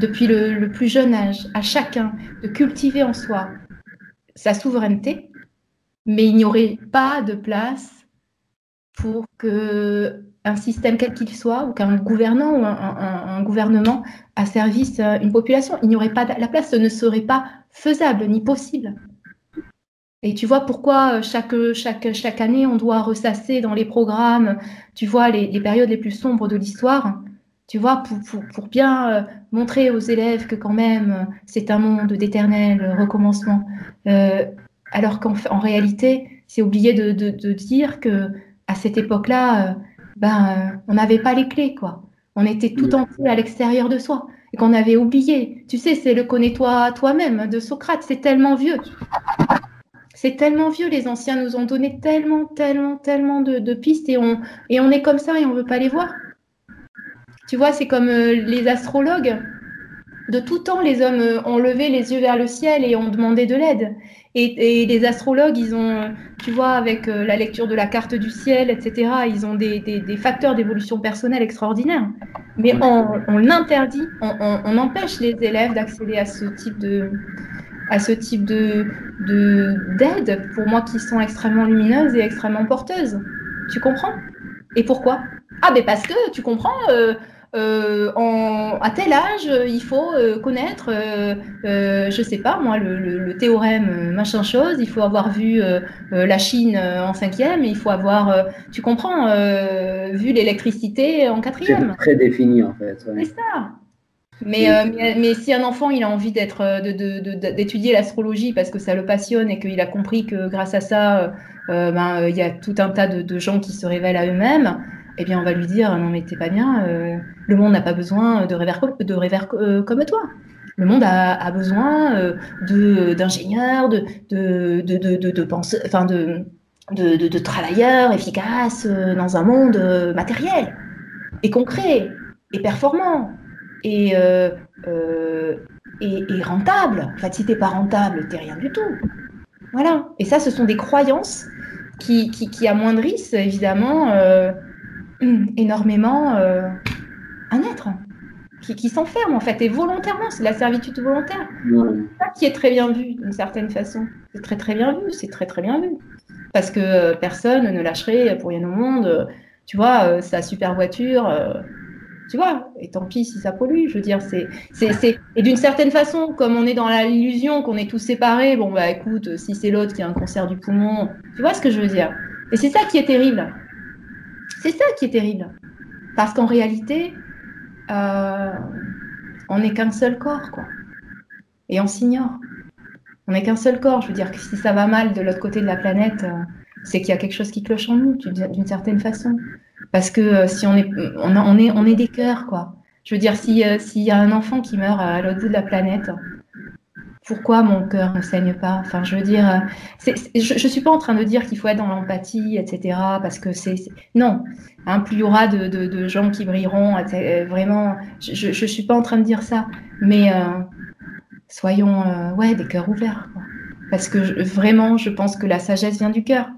depuis le, plus jeune âge à chacun de cultiver en soi sa souveraineté, mais il n'y aurait pas de place pour que un système quel qu'il soit, ou qu'un gouvernant ou un, gouvernement asservisse euh, une population. Il n'y aurait pas la place, ce ne serait pas faisable ni possible. Et tu vois pourquoi euh, chaque, chaque, chaque année on doit ressasser dans les programmes, tu vois, les périodes les plus sombres de l'histoire, tu vois, pour, pour, pour bien euh, montrer aux élèves que quand même euh, c'est un monde d'éternel recommencement. Euh, alors qu'en en réalité, c'est oublié de, de, de, dire que à cette époque-là, ben, on n'avait pas les clés, quoi. On était tout entier à l'extérieur de soi et qu'on avait oublié. Tu sais, c'est le connais-toi toi-même de Socrate. C'est tellement vieux. C'est tellement vieux. Les anciens nous ont donné tellement, tellement, tellement de, de pistes et on, et on est comme ça et on veut pas les voir. Tu vois, c'est comme euh, les astrologues. De tout temps, les hommes euh, ont levé les yeux vers le ciel et ont demandé de l'aide. Et, les astrologues, ils ont, euh, tu vois, avec la lecture de la carte du ciel, etc., ils ont des, facteurs d'évolution personnelle extraordinaires. Mais on, l'interdit, on, empêche les élèves d'accéder à ce type de à ce type de d'aide, pour moi, qui sont extrêmement lumineuses et extrêmement porteuses. Tu comprends? Et pourquoi? Ah, ben parce que, tu comprends, euh, à tel âge, euh, il faut euh, connaître, je sais pas moi, le, théorème machin chose. Il faut avoir vu la Chine en cinquième, et il faut avoir, tu comprends, vu l'électricité en quatrième. C'est très défini en fait. C'est ça. Mais, mais, si un enfant il a envie d'être d'étudier l'astrologie parce que ça le passionne et qu'il a compris que grâce à ça ben, il y a tout un tas de, gens qui se révèlent à eux-mêmes eh bien, on va lui dire non, mais t'es pas bien, euh, le monde n'a pas besoin de rêveurs, euh, comme toi. Le monde a, besoin euh, d'ingénieurs, de de, de, de, de, de, de, travailleurs efficaces dans un monde matériel et concret et performant et, et, et, rentable. En fait, si t'es pas rentable, t'es rien du tout. Voilà. Et ça, ce sont des croyances qui, qui, qui amoindrissent évidemment énormément euh, un être qui, s'enferme en fait, et volontairement, c'est la servitude volontaire. Ça qui est très bien vu d'une certaine façon. C'est très très bien vu, c'est très très bien vu. Parce que euh, personne ne lâcherait pour rien au monde, euh, tu vois, sa super voiture, tu vois, et tant pis si ça pollue, je veux dire, c'est, c'est, et d'une certaine façon, comme on est dans l'illusion qu'on est tous séparés, bon bah écoute, si c'est l'autre qui a un cancer du poumon, tu vois ce que je veux dire. Et c'est ça qui est terrible C'est ça qui est terrible. Parce qu'en réalité, euh, on n'est qu'un seul corps, quoi. Et on s'ignore. On n'est qu'un seul corps. Je veux dire que si ça va mal de l'autre côté de la planète, euh, c'est qu'il y a quelque chose qui cloche en nous, d'une certaine façon. Parce que euh, si on est, on, est, on est des cœurs, quoi. Je veux dire, s'il y a un enfant qui meurt à l'autre bout de la planète, pourquoi mon cœur ne saigne pas? Enfin, je veux dire, je ne suis pas en train de dire qu'il faut être dans l'empathie, etc. Parce que c'est non. Hein, plus il y aura de, gens qui brilleront, vraiment, je ne suis pas en train de dire ça. Mais soyons euh, ouais, des cœurs ouverts. Parce que vraiment, je pense que la sagesse vient du cœur.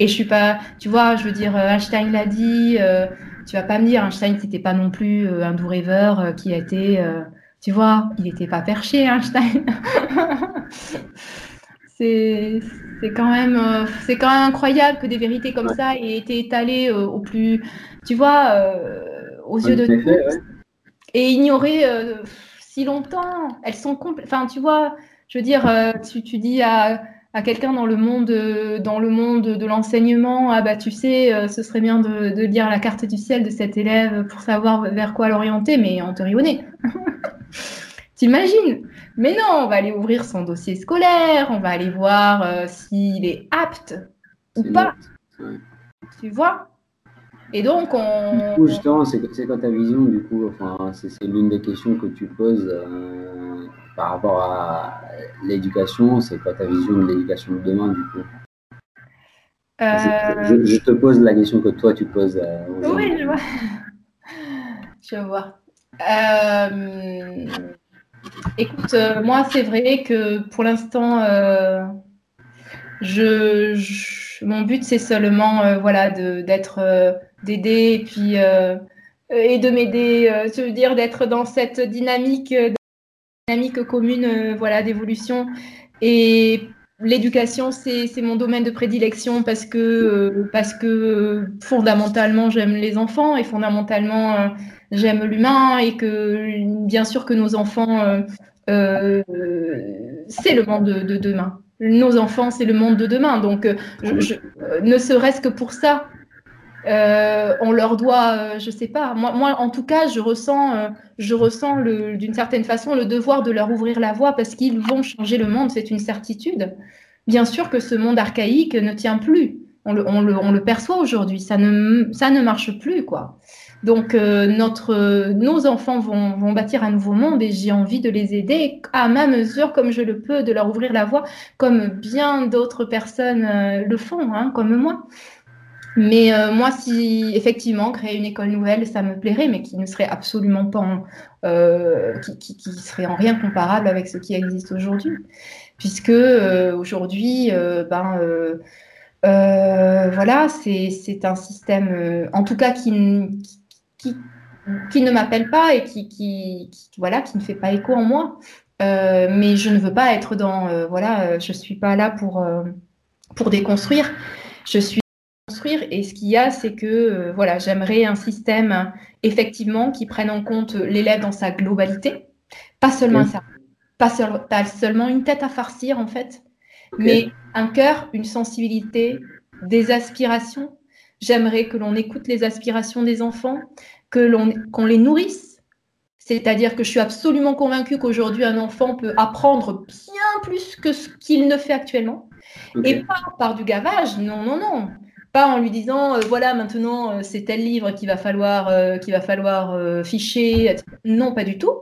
Et je suis pas, tu vois, je veux dire, euh, Einstein l'a dit, euh, tu vas pas me dire, Einstein, c'était pas non plus un doux rêveur qui a été, tu vois, il n'était pas perché, Einstein. c'est quand même c'est quand même incroyable que des vérités comme ça aient été étalées au plus tu vois aux yeux de tous et ignorées si longtemps. Elles sont Enfin, tu vois, je veux dire, euh, tu, tu, dis à, à quelqu'un dans le monde, dans le monde de l'enseignement, ah bah tu sais, euh, ce serait bien de, de, lire la carte du ciel de cet élève pour savoir vers quoi l'orienter, mais on te rit au nez. T'imagines? Mais non, on va aller ouvrir son dossier scolaire, on va aller voir euh, s'il est apte ou pas. Tu vois? Et donc, on. Du coup, justement, c'est quoi ta vision Du coup, enfin, c'est l'une des questions que tu poses euh, par rapport à l'éducation. C'est quoi ta vision de l'éducation de demain, du coup? Euh, je, te pose la question que toi, tu poses. Oui, je vois. je vois. Écoute, moi, c'est vrai que pour l'instant, je, mon but, c'est seulement voilà, d'être d'aider et puis euh, et de m'aider, euh, je veux dire d'être dans cette dynamique, euh, dynamique commune, voilà, d'évolution. Et l'éducation, c'est mon domaine de prédilection parce que parce que fondamentalement j'aime les enfants et fondamentalement j'aime l'humain et que bien sûr que nos enfants c'est le monde de, demain. Nos enfants, c'est le monde de demain. Donc, ne serait-ce que pour ça, euh, on leur doit, euh, je sais pas. Moi, moi, en tout cas, je ressens, euh, ressens d'une certaine façon le devoir de leur ouvrir la voie parce qu'ils vont changer le monde, c'est une certitude. Bien sûr que ce monde archaïque ne tient plus. On le, on le, on le perçoit aujourd'hui. Ça ne, ça ne marche plus, quoi. Donc, notre, nos enfants vont, bâtir un nouveau monde et j'ai envie de les aider à ma mesure, comme je le peux, de leur ouvrir la voie, comme bien d'autres personnes le font, hein, comme moi. Mais euh, moi, si effectivement créer une école nouvelle, ça me plairait, mais qui ne serait absolument pas, euh, qui, qui, serait en rien comparable avec ce qui existe aujourd'hui, puisque euh, aujourd'hui, ben voilà, c'est un système, en tout cas qui, qui ne m'appelle pas et qui, qui, voilà, qui ne fait pas écho en moi. mais je ne veux pas être dans, voilà, je suis pas là pour pour déconstruire. Je suis construire. Et ce qu'il y a, c'est que euh, voilà, j'aimerais un système effectivement qui prenne en compte l'élève dans sa globalité, pas seulement ça, pas, seulement une tête à farcir en fait, mais un cœur, une sensibilité, des aspirations. J'aimerais que l'on écoute les aspirations des enfants, que l'on qu'on les nourrisse. C'est-à-dire que je suis absolument convaincue qu'aujourd'hui un enfant peut apprendre bien plus que ce qu'il ne fait actuellement. Et pas par du gavage, non, non, non. Pas en lui disant euh, voilà maintenant euh, c'est tel livre qu'il va falloir euh, qu'il va falloir ficher non pas du tout.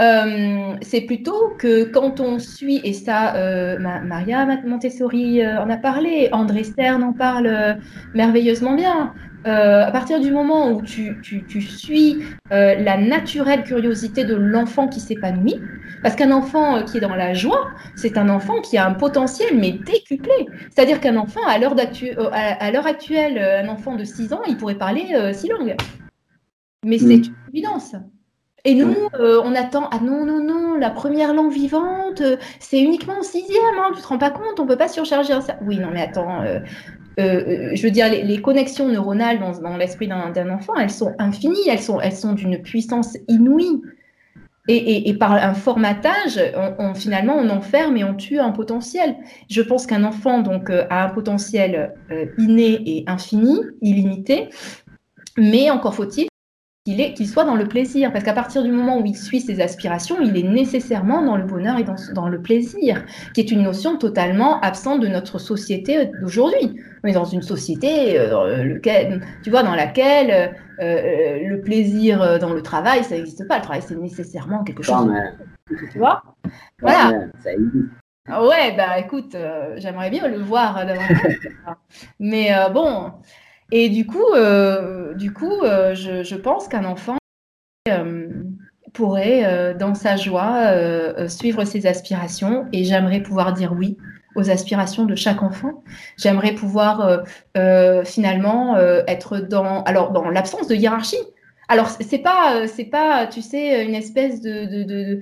C'est plutôt que quand on suit et ça Maria Montessori en a parlé André Stern en parle merveilleusement bien à partir du moment où tu, tu, tu suis la naturelle curiosité de l'enfant qui s'épanouit, parce qu'un enfant euh, qui est dans la joie, c'est un enfant qui a un potentiel, mais décuplé. C'est-à-dire qu'un enfant, à l'heure, euh, à l'heure actuelle, euh, un enfant de 6 ans, il pourrait parler six langues. Mais c'est mm. une évidence. Et nous, on attend, ah non, non, non, la première langue vivante, c'est uniquement en sixième, hein, tu te rends pas compte, on peut pas surcharger ça. Oui, non, mais attends, je veux dire, les, connexions neuronales dans, dans l'esprit d'un enfant, elles sont infinies, elles sont, elles sont d'une puissance inouïe. Et, par un formatage, on, finalement, on enferme et on tue un potentiel. Je pense qu'un enfant donc euh, a un potentiel euh, inné et infini, illimité, mais encore faut-il qu'il soit dans le plaisir. Parce qu'à partir du moment où il suit ses aspirations, il est nécessairement dans le bonheur et dans, le plaisir, qui est une notion totalement absente de notre société d'aujourd'hui. On est dans une société, euh, tu vois, dans laquelle euh, le plaisir dans le travail, ça n'existe pas. Le travail, c'est nécessairement quelque chose. Tu vois? Voilà. Ouais, bah écoute, euh, j'aimerais bien le voir. Mais bon, et du coup, euh, du coup euh, je, pense qu'un enfant euh, pourrait, dans sa joie, suivre ses aspirations. Et j'aimerais pouvoir dire oui aux aspirations de chaque enfant. J'aimerais pouvoir finalement être dans, alors dans l'absence de hiérarchie. Alors c'est pas, c'est pas, tu sais, une espèce de,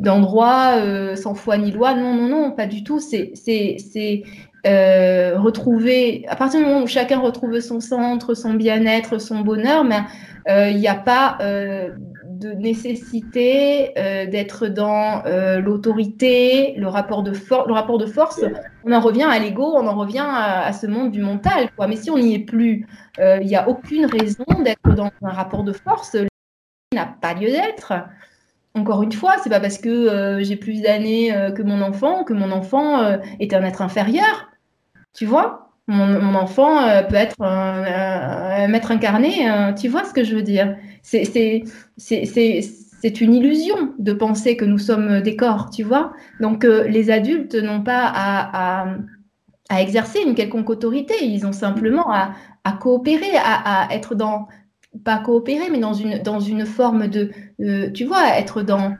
d'endroit sans foi ni loi. Non, non, non, pas du tout. C'est, c'est, c'est euh, retrouver, à partir du moment où chacun retrouve son centre, son bien-être, son bonheur, mais euh, il n'y a pas euh, de nécessité d'être dans l'autorité, le rapport de force. Le rapport de force, on en revient à l'ego, on en revient à, ce monde du mental. Quoi. Mais si on n'y est plus, il n'y a aucune raison d'être dans un rapport de force. n'a pas lieu d'être encore une fois, c'est pas parce que j'ai plus d'années que mon enfant que mon enfant est un être inférieur. Tu vois? Mon, enfant euh, peut être un, maître incarné, euh, tu vois ce que je veux dire? C'est une illusion de penser que nous sommes des corps, tu vois? Donc euh, les adultes n'ont pas à, exercer une quelconque autorité, ils ont simplement à, coopérer, à, être dans, pas coopérer, mais dans une, dans une forme de, tu vois, être dans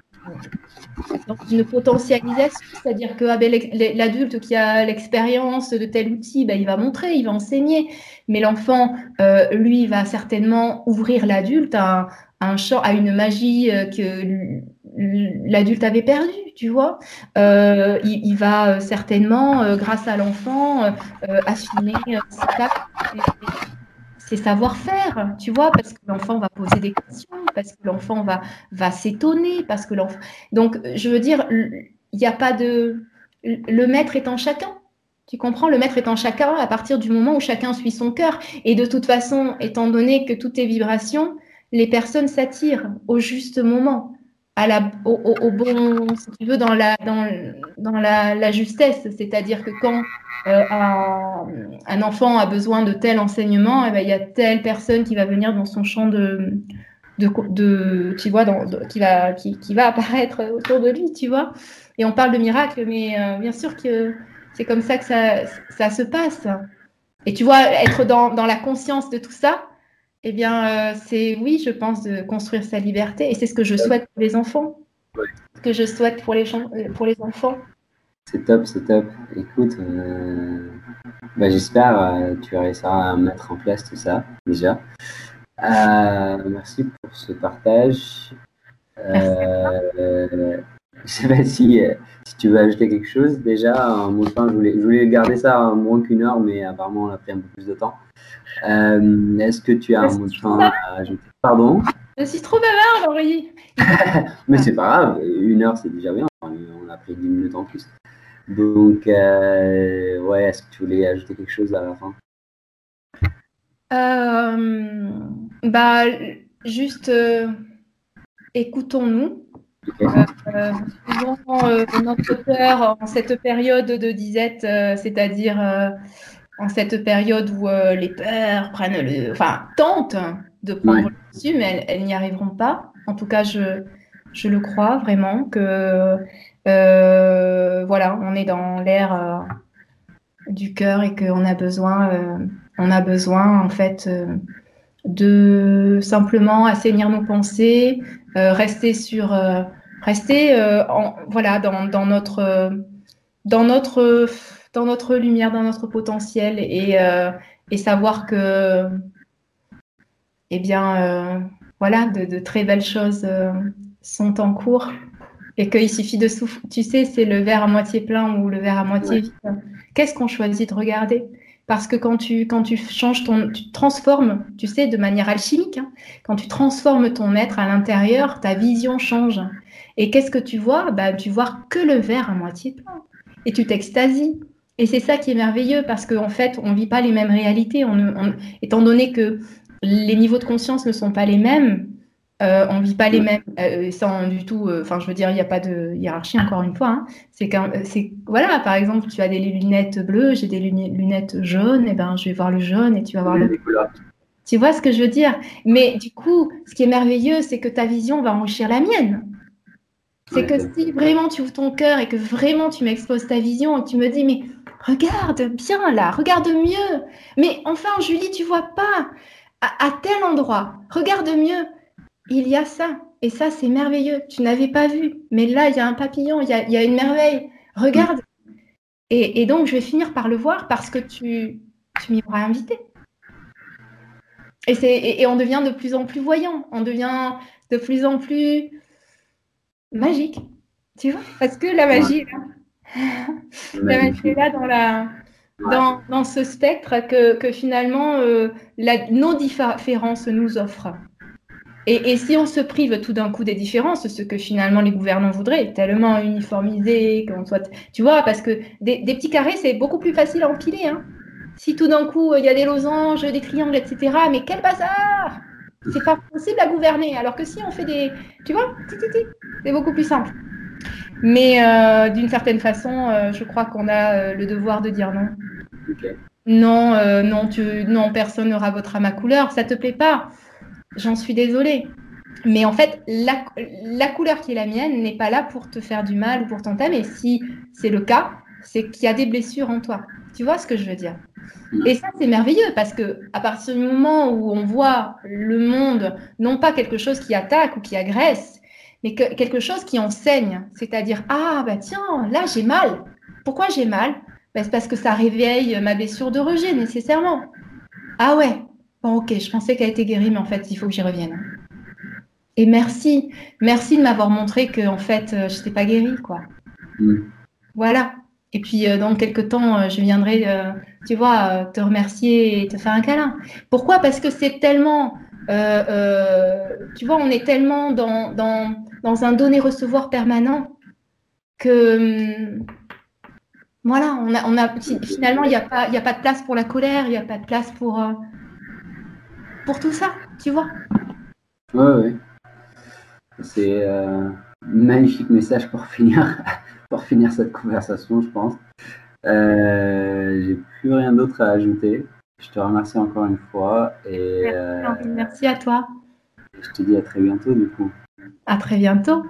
une potentialisation, c'est-à-dire que ah ben, l'adulte qui a l'expérience de tel outil, ben, il va montrer, il va enseigner, mais l'enfant, euh, lui, va certainement ouvrir l'adulte à, un champ, à une magie euh, que l'adulte avait perdue, tu vois. Euh, il, va certainement, grâce à l'enfant, affiner sa c'est savoir-faire, tu vois, parce que l'enfant va poser des questions, parce que l'enfant va, va s'étonner, parce que l'enfant. Donc, je veux dire, il n'y a pas de. Le maître est en chacun. Tu comprends? Le maître est en chacun à partir du moment où chacun suit son cœur. Et de toute façon, étant donné que tout est vibration, les personnes s'attirent au juste moment la, au, bon, si tu veux, dans la, dans, dans la, justesse. C'est-à-dire que quand euh, un, enfant a besoin de tel enseignement, eh ben, il y a telle personne qui va venir dans son champ de, de, de tu vois, dans, qui, va, qui, qui, va apparaître autour de lui, tu vois. Et on parle de miracle, mais euh, bien sûr que c'est comme ça que ça, ça se passe. Et tu vois, être dans, dans la conscience de tout ça, eh bien, euh, c'est oui, je pense, de construire sa liberté. Et c'est ce que je souhaite pour les enfants. Ce que je souhaite pour les, euh, pour les enfants. C'est top, c'est top. Écoute, euh, bah, j'espère que tu réussiras à mettre en place tout ça, déjà. merci pour ce partage. Je sais pas si, si, tu veux ajouter quelque chose. Déjà, un mot de fin, je voulais, je voulais garder ça à moins qu'une heure, mais apparemment, on a pris un peu plus de temps. Euh, est-ce que tu as un mot de fin à ajouter? Pardon? Je suis trop bavard, Laurie. Mais c'est pas grave, une heure c'est déjà bien. On a pris 10 minutes en plus. Donc, euh, ouais, est-ce que tu voulais ajouter quelque chose à la fin? Euh, Bah, juste écoutons-nous. Notre cœur en cette période de disette, c'est-à-dire en cette période où euh, les peurs prennent le, enfin, tentent de prendre le dessus, mais elles, n'y arriveront pas. En tout cas, je, je le crois vraiment que euh, voilà, on est dans l'ère euh, du cœur et qu'on a besoin, on a besoin en fait de simplement assainir nos pensées, rester sur, rester en, voilà dans, dans notre dans notre dans notre lumière, dans notre potentiel et, euh, et savoir que, eh bien, euh, voilà, de, très belles choses euh, sont en cours et qu'il suffit de souffler. Tu sais, c'est le verre à moitié plein ou le verre à moitié vide. Qu'est-ce qu'on choisit de regarder? Parce que quand tu, quand tu changes ton, tu transformes, tu sais, de manière alchimique, hein, quand tu transformes ton être à l'intérieur, ta vision change. Et qu'est-ce que tu vois? Bah, Tu vois que le verre à moitié plein. Et tu t'extasies. Et c'est ça qui est merveilleux parce qu'en fait, on ne vit pas les mêmes réalités. étant donné que les niveaux de conscience ne sont pas les mêmes, euh, on ne vit pas les mêmes, euh, sans du tout. Euh, enfin, je veux dire, il n'y a pas de hiérarchie encore une fois. Hein. C'est c'est voilà, par exemple, tu as des lunettes bleues, j'ai des lunettes jaunes, et ben je vais voir le jaune et tu vas voir le. Tu vois ce que je veux dire? Mais du coup, ce qui est merveilleux, c'est que ta vision va enrichir la mienne. C'est que si vraiment tu ouvres ton cœur et que vraiment tu m'exposes ta vision et que tu me dis mais regarde bien là, regarde mieux. Mais enfin Julie, tu vois pas à tel endroit, regarde mieux il y a ça. Et ça, c'est merveilleux. Tu n'avais pas vu. Mais là, il y a un papillon, il y a, une merveille. Regarde. Et, donc, je vais finir par le voir parce que tu, tu m'y auras invité. Et, et, on devient de plus en plus voyant. On devient de plus en plus magique. Tu vois Parce que la magie est là. la magie est là dans, la, dans, dans ce spectre que, finalement euh, la, nos différences nous offrent. Et, si on se prive tout d'un coup des différences, ce que finalement les gouvernants voudraient, tellement uniformisé, qu'on soit. Tu vois, parce que des, petits carrés, c'est beaucoup plus facile à empiler. Hein. Si tout d'un coup, il y a des losanges, des triangles, etc., mais quel bazar C'est pas possible à gouverner. Alors que si on fait des. Tu vois, c'est beaucoup plus simple. Mais euh, d'une certaine façon, euh, je crois qu'on a euh, le devoir de dire non. Non, non, tu, non, personne ne rabotera ma couleur. Ça te plaît pas J'en suis désolée. Mais en fait, la, couleur qui est la mienne n'est pas là pour te faire du mal ou pour t'entamer. Si c'est le cas, c'est qu'il y a des blessures en toi. Tu vois ce que je veux dire? Et ça, c'est merveilleux parce que à partir du moment où on voit le monde, non pas quelque chose qui attaque ou qui agresse, mais quelque chose qui enseigne. C'est-à-dire, ah, bah tiens, là, j'ai mal. Pourquoi j'ai mal? Bah, C'est parce que ça réveille ma blessure de rejet nécessairement. Ah ouais, Bon, ok, je pensais qu'elle était guérie, mais en fait, il faut que j'y revienne. Et merci, merci de m'avoir montré que en fait, euh, je n'étais pas guérie, quoi. Mm. Voilà. Et puis, euh, dans quelques temps, euh, je viendrai, tu vois, te remercier et te faire un câlin. Pourquoi? Parce que c'est tellement, tu vois, on est tellement dans, un donner-recevoir permanent que, hum, voilà, on a, on a, finalement, il n'y a, pas, de place pour la colère, il n'y a pas de place pour pour tout ça, tu vois. Oui, oui. C'est un euh, magnifique message pour finir, pour finir cette conversation, je pense. Euh, J'ai plus rien d'autre à ajouter. Je te remercie encore une fois. Et, merci, euh, merci à toi. Je te dis à très bientôt, du coup. À très bientôt.